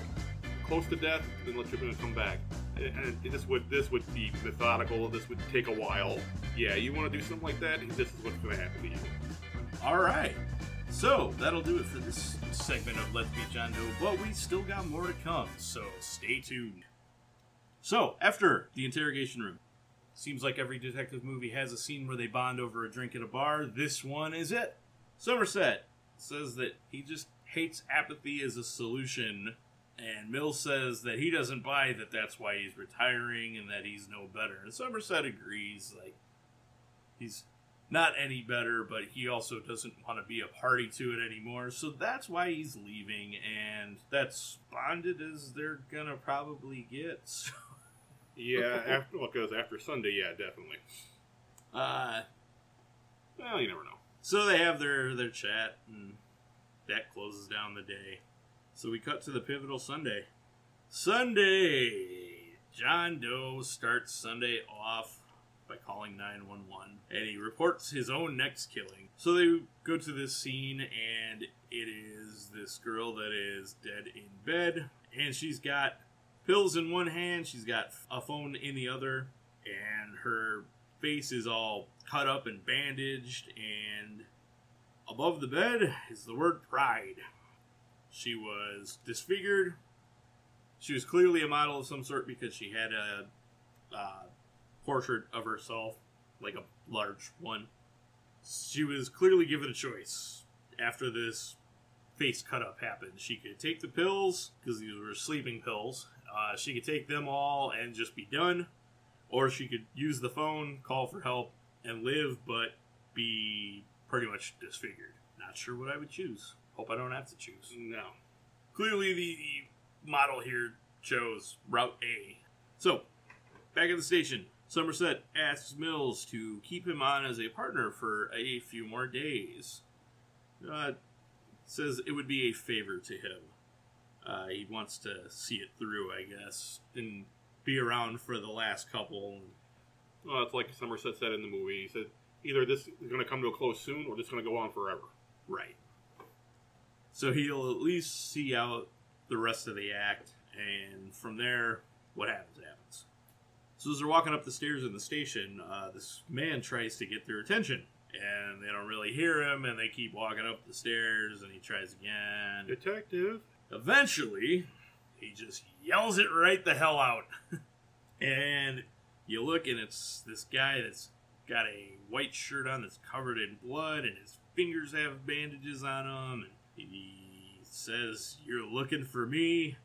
close to death, then let you gonna come back. And this would this would be methodical. This would take a while. Yeah, you want to do something like that? This is what's gonna happen to you. All right. So that'll do it for this segment of Let's Be Doe, but we still got more to come, so stay tuned. So, after the interrogation room, seems like every detective movie has a scene where they bond over a drink at a bar. This one is it. Somerset says that he just hates apathy as a solution, and Mills says that he doesn't buy that that's why he's retiring and that he's no better. And Somerset agrees, like, he's not any better, but he also doesn't want to be a party to it anymore. So that's why he's leaving, and that's bonded as they're gonna probably get. [LAUGHS] So, Yeah, after well, because after Sunday, yeah, definitely. uh, Well, you never know. so they have their their chat, and that closes down the day. So we cut to the pivotal Sunday. Sunday, John Doe starts Sunday off by calling 911 and he reports his own next killing. So they go to this scene and it is this girl that is dead in bed and she's got pills in one hand, she's got a phone in the other, and her face is all cut up and bandaged and above the bed is the word pride. She was disfigured. She was clearly a model of some sort because she had a uh, portrait of herself, like a large one. She was clearly given a choice after this face cut up happened. She could take the pills because these were sleeping pills. Uh, she could take them all and just be done, or she could use the phone, call for help, and live, but be pretty much disfigured. Not sure what I would choose. Hope I don't have to choose. No. Clearly, the, the model here chose Route A. So, back at the station, Somerset asks Mills to keep him on as a partner for a few more days. Uh, says it would be a favor to him. Uh, he wants to see it through, I guess, and be around for the last couple. Well, it's like Somerset said in the movie. He said either this is going to come to a close soon, or this is going to go on forever. Right. So he'll at least see out the rest of the act, and from there, what happens happens. So as they're walking up the stairs in the station, uh, this man tries to get their attention, and they don't really hear him, and they keep walking up the stairs, and he tries again. Detective. Eventually, he just yells it right the hell out. [LAUGHS] and you look, and it's this guy that's got a white shirt on that's covered in blood, and his fingers have bandages on them. And he says, You're looking for me.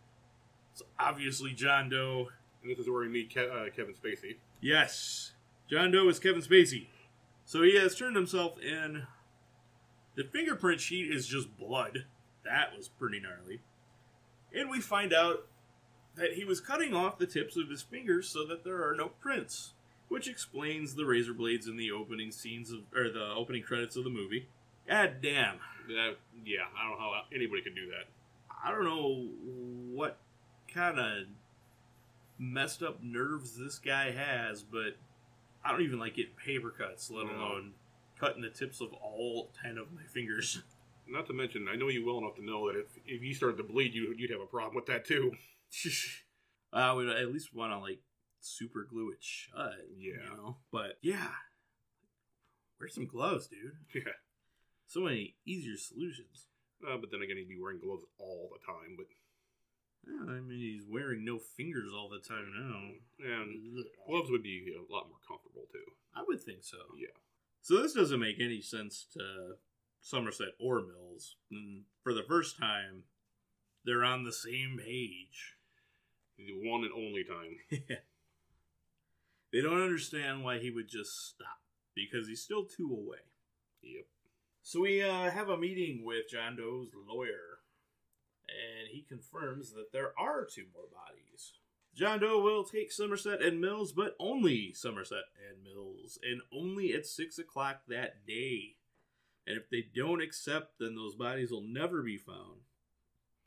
It's obviously John Doe. And this is where we meet Ke- uh, Kevin Spacey. Yes, John Doe is Kevin Spacey. So he has turned himself in. The fingerprint sheet is just blood. That was pretty gnarly. And we find out that he was cutting off the tips of his fingers so that there are no prints, which explains the razor blades in the opening scenes of, or the opening credits of the movie. God damn. That, yeah, I don't know how anybody could do that. I don't know what kind of messed up nerves this guy has, but I don't even like getting paper cuts, let No. alone cutting the tips of all ten of my fingers. [LAUGHS] Not to mention, I know you well enough to know that if, if you started to bleed, you, you'd have a problem with that too. [LAUGHS] I would at least want to like super glue it shut. You Yeah. know? But yeah. Wear some gloves, dude. Yeah. So many easier solutions. Uh, but then again, he'd be wearing gloves all the time. But Yeah, I mean, he's wearing no fingers all the time now. and gloves would be a lot more comfortable too. I would think so. Yeah. So this doesn't make any sense to Somerset or Mills. And for the first time, they're on the same page. The one and only time. [LAUGHS] they don't understand why he would just stop because he's still two away. Yep. So we uh, have a meeting with John Doe's lawyer, and he confirms that there are two more bodies. John Doe will take Somerset and Mills, but only Somerset and Mills, and only at six o'clock that day. And if they don't accept, then those bodies will never be found.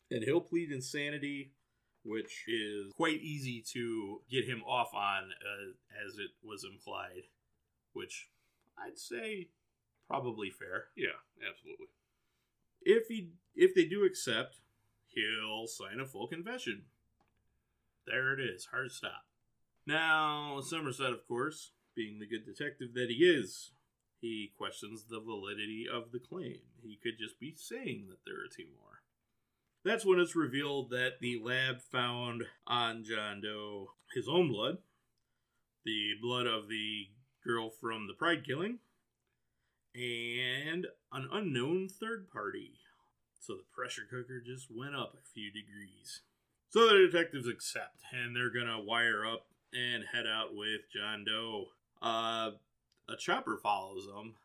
And he'll plead insanity, which is quite easy to get him off on, uh, as it was implied. Which I'd say probably fair. Yeah, absolutely. If he if they do accept, he'll sign a full confession. There it is, hard stop. Now, Somerset, of course, being the good detective that he is, he questions the validity of the claim. He could just be saying that there are two more. That's when it's revealed that the lab found on John Doe his own blood, the blood of the girl from the Pride killing, and an unknown third party. So the pressure cooker just went up a few degrees. So the detectives accept, and they're gonna wire up and head out with John Doe. Uh, a chopper follows them,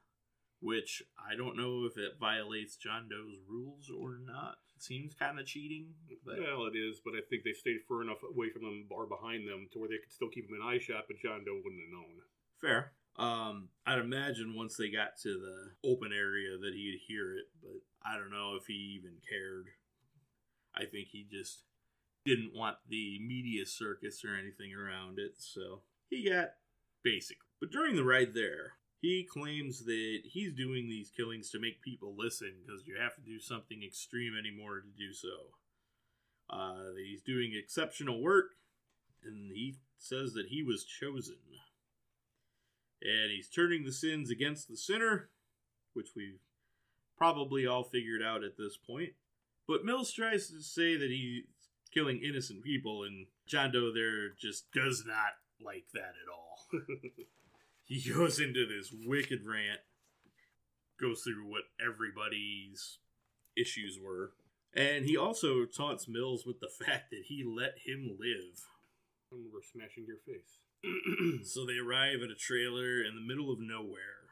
which I don't know if it violates John Doe's rules or not. It seems kind of cheating, but Well, it is, but I think they stayed far enough away from them or behind them to where they could still keep him in eye shot, but John Doe wouldn't have known. fair. Um, I'd imagine once they got to the open area that he'd hear it, but I don't know if he even cared. I think he just didn't want the media circus or anything around it, so he got basic. But during the ride there, he claims that he's doing these killings to make people listen because you have to do something extreme anymore to do so. Uh, he's doing exceptional work, and he says that he was chosen. And he's turning the sins against the sinner, which we've probably all figured out at this point. But Mills tries to say that he's killing innocent people, and John Doe there just does not like that at all. [LAUGHS] he goes into this wicked rant, goes through what everybody's issues were, and he also taunts Mills with the fact that he let him live. And we're smashing your face. [CLEARS THROAT] So they arrive at a trailer in the middle of nowhere,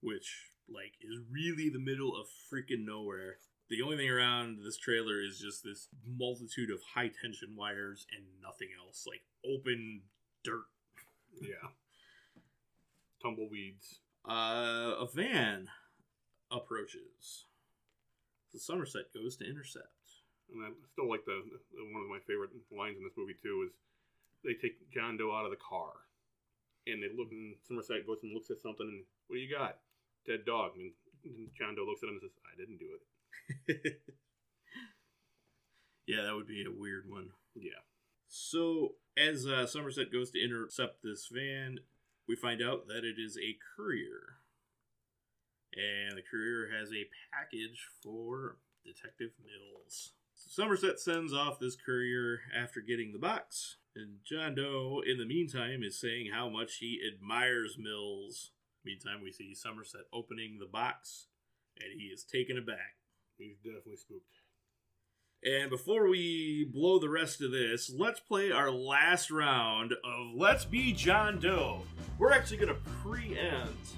which like is really the middle of freaking nowhere. The only thing around this trailer is just this multitude of high tension wires and nothing else, like open dirt. yeah. Tumbleweeds. Uh, a van approaches, The Somerset goes to intercept. And I still like the, the one of my favorite lines in this movie too is they take John Doe out of the car, and they look and Somerset goes and looks at something and what do you got? Dead dog. And, John Doe looks at him and says, "I didn't do it." [LAUGHS] yeah, that would be a weird one. Yeah. So as uh, Somerset goes to intercept this van, we find out that it is a courier. And the courier has a package for Detective Mills. Somerset sends off this courier after getting the box. And John Doe, in the meantime, is saying how much he admires Mills. Meantime, we see Somerset opening the box, and he is taken aback. He's definitely spooked. And before we blow the rest of this, let's play our last round of Let's Be John Doe. We're actually going to preempt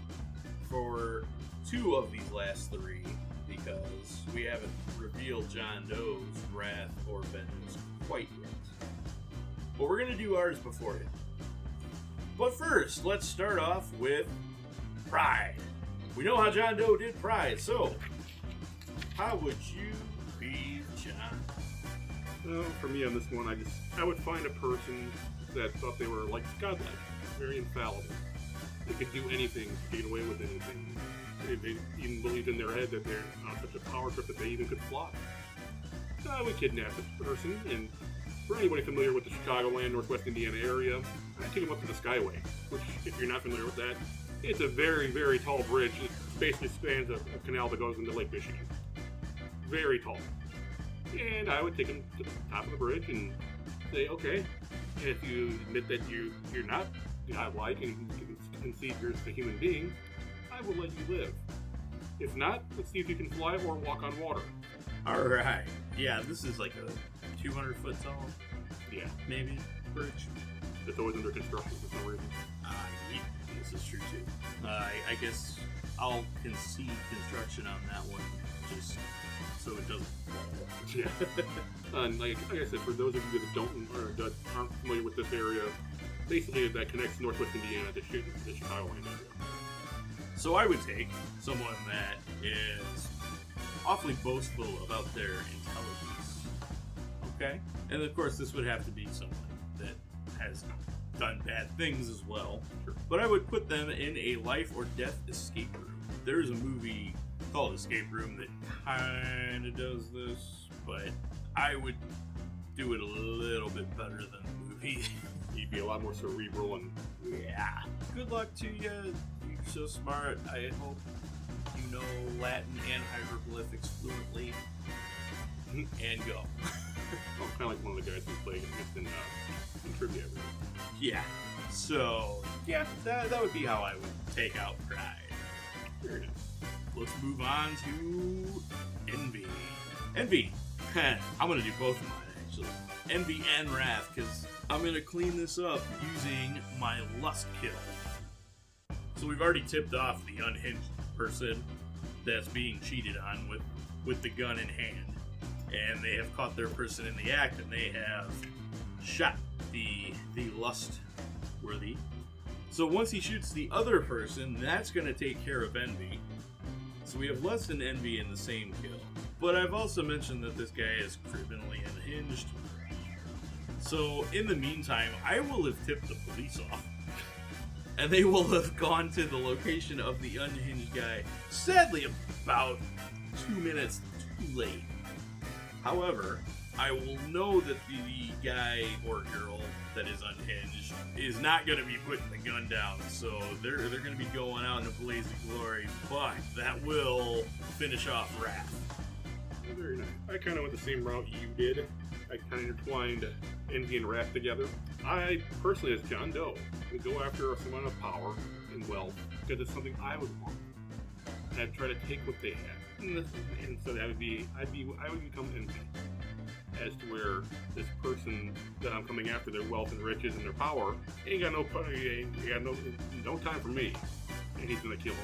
for two of these last three because we haven't revealed John Doe's wrath or vengeance quite yet. But we're going to do ours before it. But first, let's start off with Pride. We know how John Doe did Pride, so how would you be John? Well, for me on this one, I just I would find a person that thought they were like godlike, very infallible. They could do anything, get away with anything. They, they even believed in their head that they're on such a power trip that they even could fly. Uh, I would kidnap this person, and for anybody familiar with the Chicagoland, Northwest Indiana area, I'd take them up to the Skyway, which, if you're not familiar with that, it's a very, very tall bridge. It basically spans a, a canal that goes into Lake Michigan. Very tall. And I would take them to the top of the bridge and say, okay, if you admit that you, you're not godlike and you can concede you're a human being, I will let you live. If not, let's see if you can fly or walk on water. All right. Yeah, this is like a 200 foot tall, Yeah, maybe, bridge. it's always under construction for some reason. Uh, yeah, this is true too. Uh, I, I guess I'll concede construction on that one, just so it doesn't fall. Yeah. [LAUGHS] and like, like I said, for those of you that don't or that aren't familiar with this area, basically that connects Northwest Indiana to Chi- the Chicagoland area. So I would take someone that is awfully boastful about their intelligence. Okay? And of course, this would have to be someone that has done bad things as well. But I would put them in a life or death escape room. There's a movie called Escape Room that kind of does this, but I would do it a little bit better than the movie. [LAUGHS] You'd be a lot more cerebral and Yeah. Good luck to you. You're so smart. I hope you know Latin and hieroglyphics fluently. [LAUGHS] and go. Well, kind of like one of the guys who played against in, uh, in trivia. Really. Yeah. So, yeah, that, that would be how I would take out Pride. Very nice. Let's move on to Envy. Envy. I'm to do both of mine, actually. Envy and Wrath, because I'm to clean this up using my Lust Kill. So we've already tipped off the unhinged person that's being cheated on with, with the gun in hand. And they have caught their person in the act, and they have shot the the lust worthy. So once he shoots the other person, that's going to take care of envy. So we have lust and envy in the same kill. But I've also mentioned that this guy is criminally unhinged. So in the meantime, I will have tipped the police off. [LAUGHS] And they will have gone to the location of the unhinged guy, sadly, about two minutes too late. However, I will know that the guy or girl that is unhinged is not going to be putting the gun down. So they're they're going to be going out in a blaze of glory, but that will finish off Wrath. Very nice. I kind of went the same route you did. I kind of intertwined envy and wrath together. I personally, as John Doe, would go after someone of power and wealth because it's something I would want, and I'd try to take what they had. And, so that would be, I'd be, I would become envy as to where this person that I'm coming after, their wealth and riches and their power, ain't got no, ain't got no, no time for me, and he's gonna kill me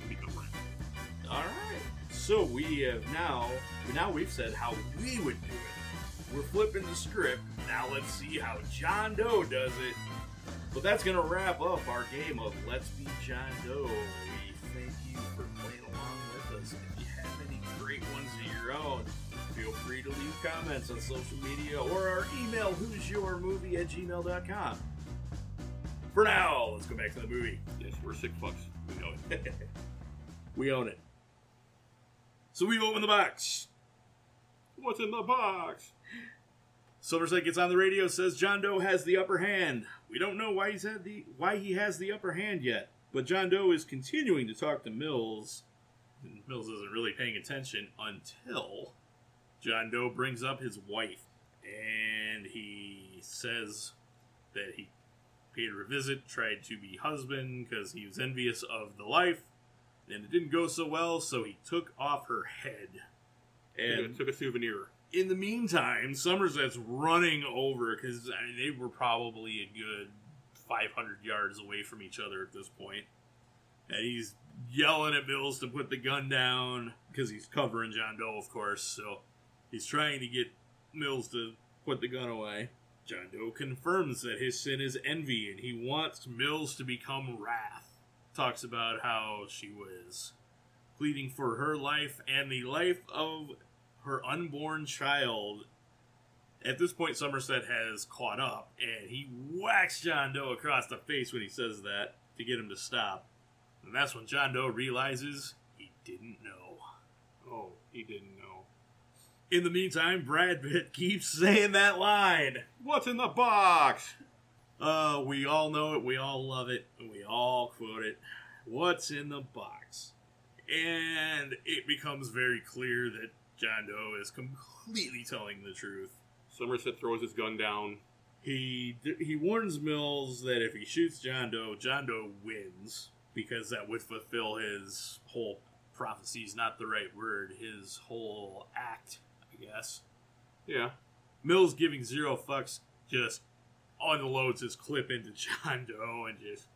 and become wrath. All right. So we have now now we've said how we would do it. We're flipping the script. Now let's see how John Doe does it. But that's gonna wrap up our game of Let's Be John Doe. To leave comments on social media or our email, who's your movie at gmail.com. For now, let's go back to the movie. Yes, we're sick fucks. We know it. [LAUGHS] we own it. So we open the box. What's in the box? Somerset gets on the radio, says John Doe has the upper hand. We don't know why he's had the why he has the upper hand yet, but John Doe is continuing to talk to Mills. And Mills isn't really paying attention until John Doe brings up his wife, and he says that he paid her a visit, tried to be husband because he was envious of the life, and it didn't go so well, so he took off her head. And And took a souvenir. in the meantime, Somerset's running over because I mean, they were probably a good 500 yards away from each other at this point. And he's yelling at Mills to put the gun down because he's covering John Doe, of course. So he's trying to get Mills to put the gun away. John Doe confirms that his sin is envy and he wants Mills to become wrath. Talks about how she was pleading for her life and the life of her unborn child. At this point, Somerset has caught up, and he whacks John Doe across the face when he says that to get him to stop. And that's when John Doe realizes he didn't know. Oh, he didn't. In the meantime, Brad Pitt keeps saying that line. What's in the box? Uh, we all know it, we all love it, we all quote it. What's in the box? And it becomes very clear that John Doe is completely telling the truth. Somerset throws his gun down. He he warns Mills that if he shoots John Doe, John Doe wins because that would fulfill his whole prophecy is not the right word. His whole act, I guess. Yeah. Mills giving zero fucks just unloads his clip into John [LAUGHS] Doe and just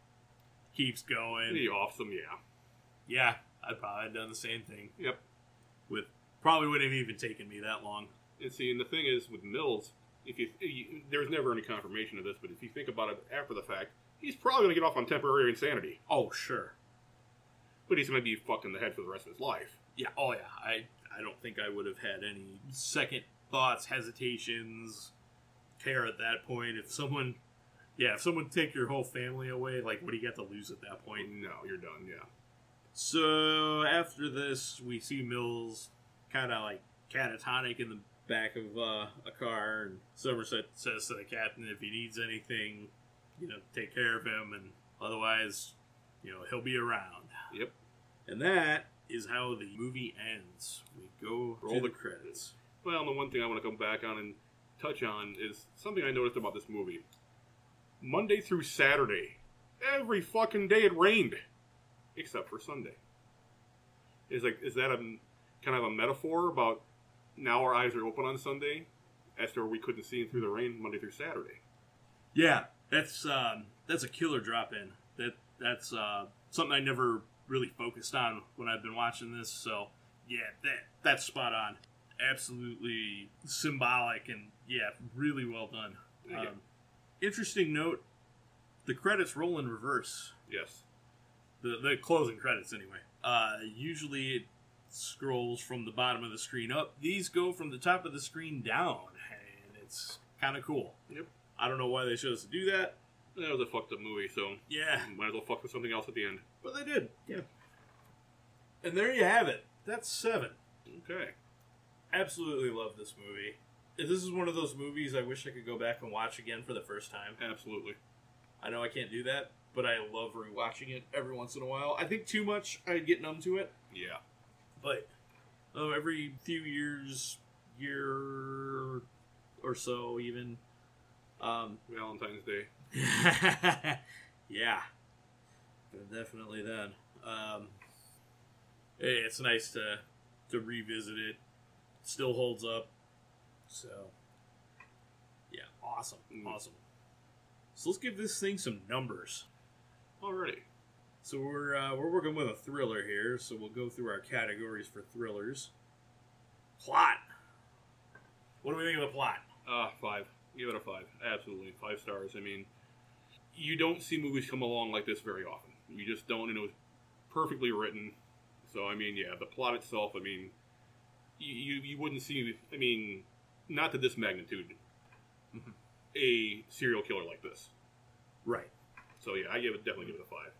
keeps going. And he offs him, yeah. Yeah, I'd probably have done the same thing. Yep. With probably wouldn't have even taken me that long. And see, and the thing is with Mills, if you, you there's never any confirmation of this, but if you think about it after the fact, he's probably going to get off on temporary insanity. Oh sure. But he's going to be fucked in the head for the rest of his life. Yeah, oh yeah. I I don't think I would have had any second thoughts, hesitations, care at that point. If someone yeah, if someone take your whole family away, like what do you got to lose at that point? No, you're done, yeah. So after this, we see Mills kind of like catatonic in the back of uh, a car, and Somerset says to the captain if he needs anything, you know, take care of him, and otherwise, you know, he'll be around. Yep. And that is how the movie ends. We go Roll the credits. Well, the one thing I want to come back on and touch on is something I noticed about this movie. Monday through Saturday, every fucking day it rained, except for Sunday. Is like is that a kind of a metaphor about now our eyes are open on Sunday, as to where we couldn't see through the rain Monday through Saturday? Yeah, that's um, that's a killer drop in. That that's uh, something I never really focused on when I've been watching this. So yeah, that that's spot on. Absolutely symbolic and yeah, really well done. Yeah. Um, interesting note: the credits roll in reverse. Yes. The the closing credits anyway. Uh, usually it scrolls from the bottom of the screen up. These go from the top of the screen down, and it's kind of cool. Yep. I don't know why they chose to do that. That was a fucked up movie, so Yeah, might as well fuck with something else at the end. But they did. Yeah. And there you have it. That's seven. Okay. Absolutely love this movie. This is one of those movies I wish I could go back and watch again for the first time. Absolutely. I know I can't do that, but I love rewatching it every once in a while. I think too much, I'd get numb to it. Yeah. But oh, every few years, year or so, even. Um, Valentine's Day. [LAUGHS] yeah, definitely then. Um, hey, it's nice to to revisit it. Still holds up. So, yeah, awesome, Mm. awesome. So let's give this thing some numbers. Alrighty. So we're uh, we're working with a thriller here, so we'll go through our categories for thrillers. Plot. What do we think of the plot? Uh, five. Give it a five. Absolutely. Five stars. I mean, you don't see movies come along like this very often. You just don't, and it was perfectly written. So, I mean, yeah, the plot itself, I mean, you you, you wouldn't see. I mean, not to this magnitude, Mhm. a serial killer like this. Right. So yeah, I give it definitely give it a five.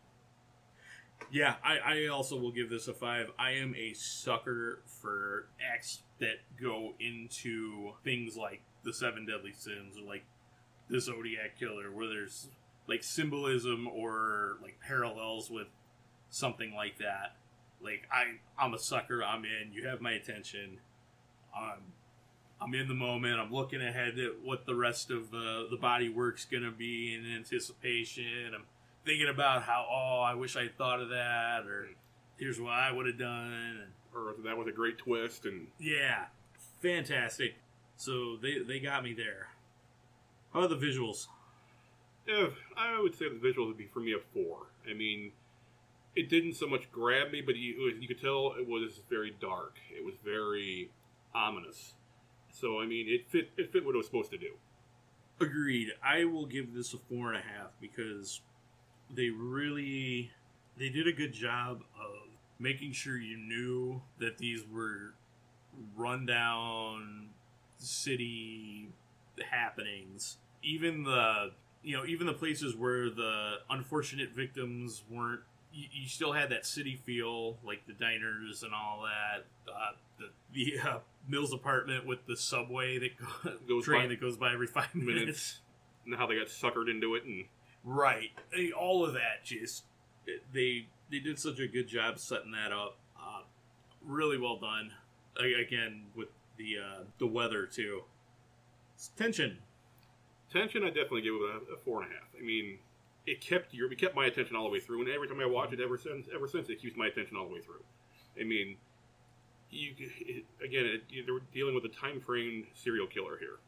Yeah, I, I also will give this a five. I am a sucker for acts that go into things like the seven deadly sins or like the Zodiac killer, where there's like symbolism or like parallels with something like that. Like I, I'm a sucker. I'm in. You have my attention. I'm, I'm in the moment. I'm looking ahead at what the rest of the the body work's gonna be in anticipation. I'm thinking about how oh I wish I thought of that or here's what I would have done. Or that was a great twist, and yeah, fantastic. So they they got me there. How about the visuals? I would say the visuals would be for me a four. I mean, it didn't so much grab me, but you, was- you could tell it was very dark. It was very ominous. So I mean, it fit it fit what it was supposed to do. Agreed. I will give this a four and a half because they really they did a good job of making sure you knew that these were rundown city happenings. Even the you know even the places where the unfortunate victims weren't. You, you still had that city feel, like the diners and all that. Uh, the the uh, Mills apartment with the subway that go, [LAUGHS] Goes train by that goes by every five minutes. minutes. And how they got suckered into it, and Right. I mean, all of that just they they did such a good job setting that up. Uh, really well done. A- Again with the uh, the weather too. It's tension. Tension. I definitely give it a, a four and a half. I mean, it kept your it kept my attention all the way through, and every time I watch it, ever since ever since it keeps my attention all the way through. I mean, you it, again, it, you, they're dealing with a time framed serial killer here,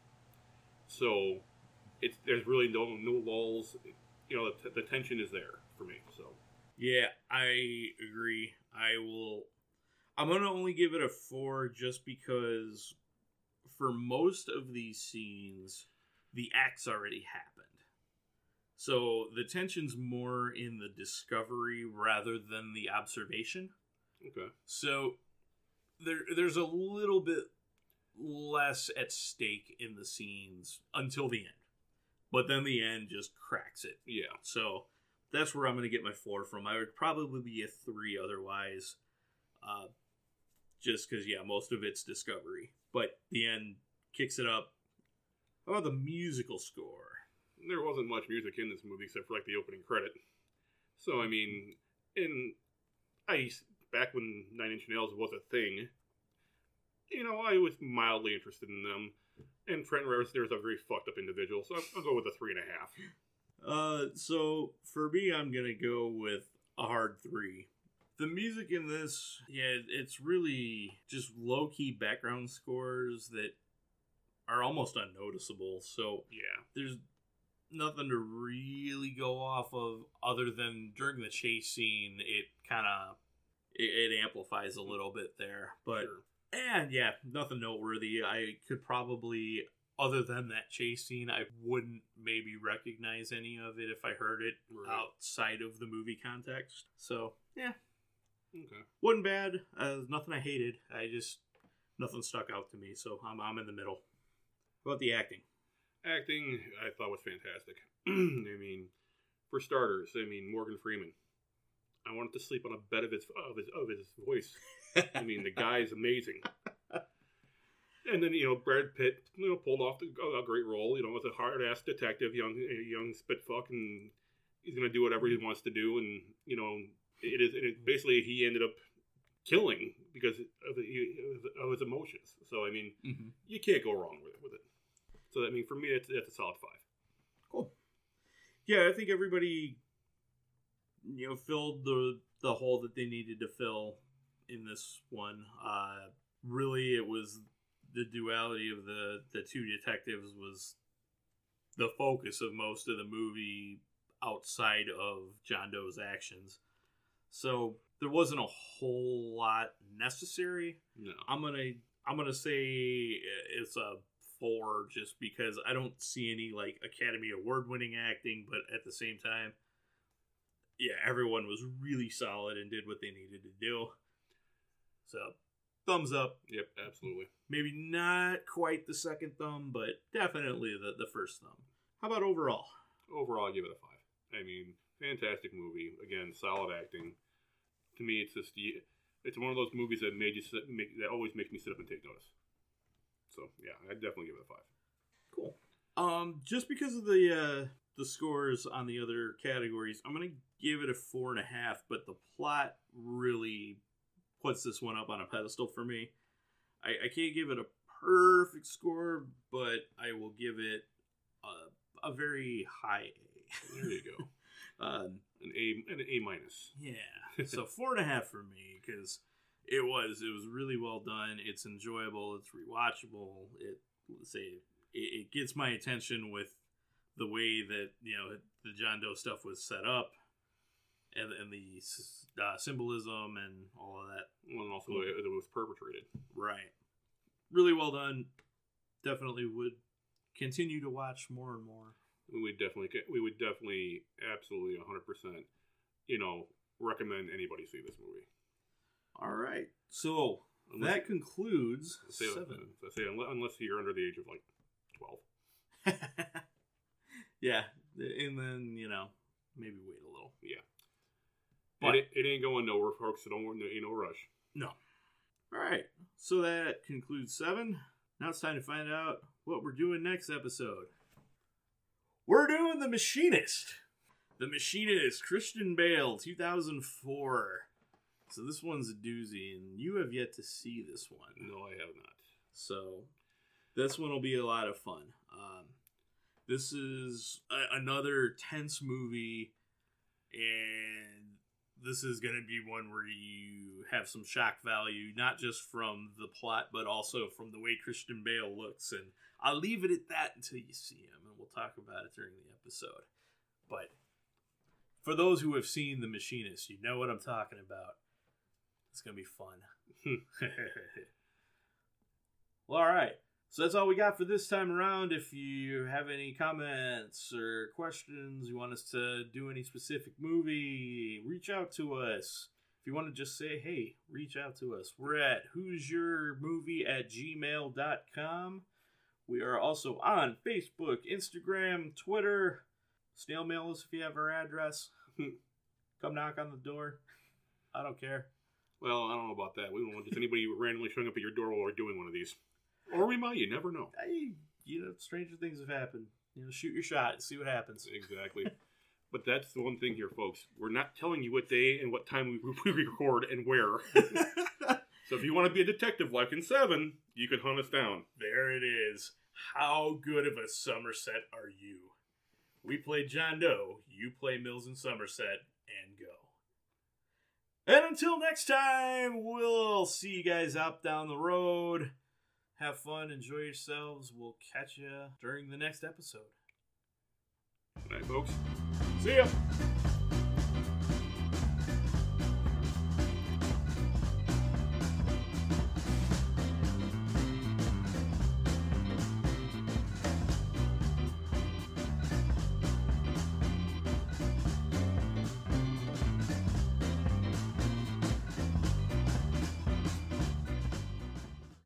so it's there's really no no lulls. You know, the, the tension is there for me. So Yeah, I agree. I will. I'm gonna only give it a four just because for most of these scenes, the acts already happened. So the tension's more in the discovery rather than the observation. okay, So there there's a little bit less at stake in the scenes until the end. But then the end just cracks it. yeah, So that's where I'm going to get my four from. I would probably be a three otherwise. Uh, just because, yeah, most of it's discovery. But the end kicks it up. How about the musical score? there wasn't much music in this movie except for like the opening credit. So I mean, in I back when Nine Inch Nails was a thing, you know, I was mildly interested in them. And Trent Reznor is a very fucked up individual, so I'll, I'll go with a three and a half. Uh, so for me, I'm gonna go with a hard three. The music in this, yeah, it's really just low key background scores that are almost unnoticeable. So Yeah, there's nothing to really go off of other than during the chase scene, it kind of it, it amplifies a little bit there, but sure. and yeah, nothing noteworthy. I could probably, other than that chase scene, I wouldn't maybe recognize any of it if I heard it Right. outside of the movie context. So yeah, Okay. wasn't bad. Uh, nothing I hated. I just nothing stuck out to me. So I'm I'm in the middle. About the acting? Acting, I thought was fantastic. [CLEARS THROAT] I mean, for starters, I mean Morgan Freeman. I wanted to sleep on a bed of his of his of his voice. I mean, the guy is amazing. [LAUGHS] And then you know Brad Pitt, you know, pulled off the, a great role. You know, as a hard ass detective, young young spitfuck, and he's gonna do whatever he wants to do. And you know, it is it, basically he ended up killing because of, the, of his emotions. So I mean, mm-hmm. you can't go wrong with it. With it. So I mean, for me, it's, it's a solid five. Cool. Yeah, I think everybody, you know, filled the the hole that they needed to fill in this one. Uh, really, it was the duality of the the two detectives was the focus of most of the movie outside of John Doe's actions. So there wasn't a whole lot necessary. No. I'm gonna I'm gonna say it's a four just because I don't see any like Academy Award winning acting, but at the same time, yeah, everyone was really solid and did what they needed to do. So thumbs up. Yep, absolutely. Maybe not quite the second thumb, but definitely the, the first thumb. How about overall? Overall, I give it a five. I mean, fantastic movie. Again, solid acting. To me, it's just it's one of those movies that made you sit, make, that always makes me sit up and take notice. So yeah, I'd definitely give it a five. Cool. Um, just because of the uh, the scores on the other categories, I'm gonna give it a four and a half. But the plot really puts this one up on a pedestal for me. I, I can't give it a perfect score, but I will give it a, a very high A. There you go. [LAUGHS] um, an A, an A minus. yeah, [LAUGHS] so four and a half for me because it was it was really well done. It's enjoyable. It's rewatchable. It let's say it, it gets my attention with the way that you know the John Doe stuff was set up, and and the uh, symbolism and all of that. Well, and also it, it was perpetrated. Right, really well done. Definitely would continue to watch more and more. We would definitely, we would definitely, absolutely, hundred percent, you know, recommend anybody see this movie. All right, so Unless- that concludes say, seven. I say unless, unless you're under the age of like twelve. [LAUGHS] yeah, and then you know maybe wait a little. Yeah, But- it, it ain't going nowhere, folks. So don't ain't no rush. No. All right, so that concludes seven. Now it's time to find out what we're doing next episode. We're doing The Machinist. The Machinist, Christian Bale, 2004. So this one's a doozy, and you have yet to see this one. No, I have not. So this one will be a lot of fun. Um, this is a- another tense movie, and this is going to be one where you have some shock value, not just from the plot, but also from the way Christian Bale looks. And I'll leave it at that until you see him, and we'll talk about it during the episode. But for those who have seen The Machinist, you know what I'm talking about. It's to be fun. [LAUGHS] well, all right. So that's all we got for this time around. If you have any comments or questions, you want us to do any specific movie, reach out to us. If you want to just say, hey, reach out to us. We're at who's your movie at gmail.com. We are also on Facebook, Instagram, Twitter. Snail mail us if you have our address. [LAUGHS] Come knock on the door. I don't care. Well, I don't know about that. We don't want just anybody randomly showing up at your door while we're doing one of these, or we might. You never know. Hey, you know, stranger things have happened. You know, shoot your shot and see what happens. Exactly. but that's the one thing here, folks. We're not telling you what day and what time we, [LAUGHS] we record and where. [LAUGHS] so if you want to be a detective like in Seven, you can hunt us down. there it is. How good of a Somerset are you? We play John Doe, you play Mills in Somerset, and go. And until next time, we'll see you guys up down the road. Have fun, enjoy yourselves. We'll catch you during the next episode. Good night, folks. See ya.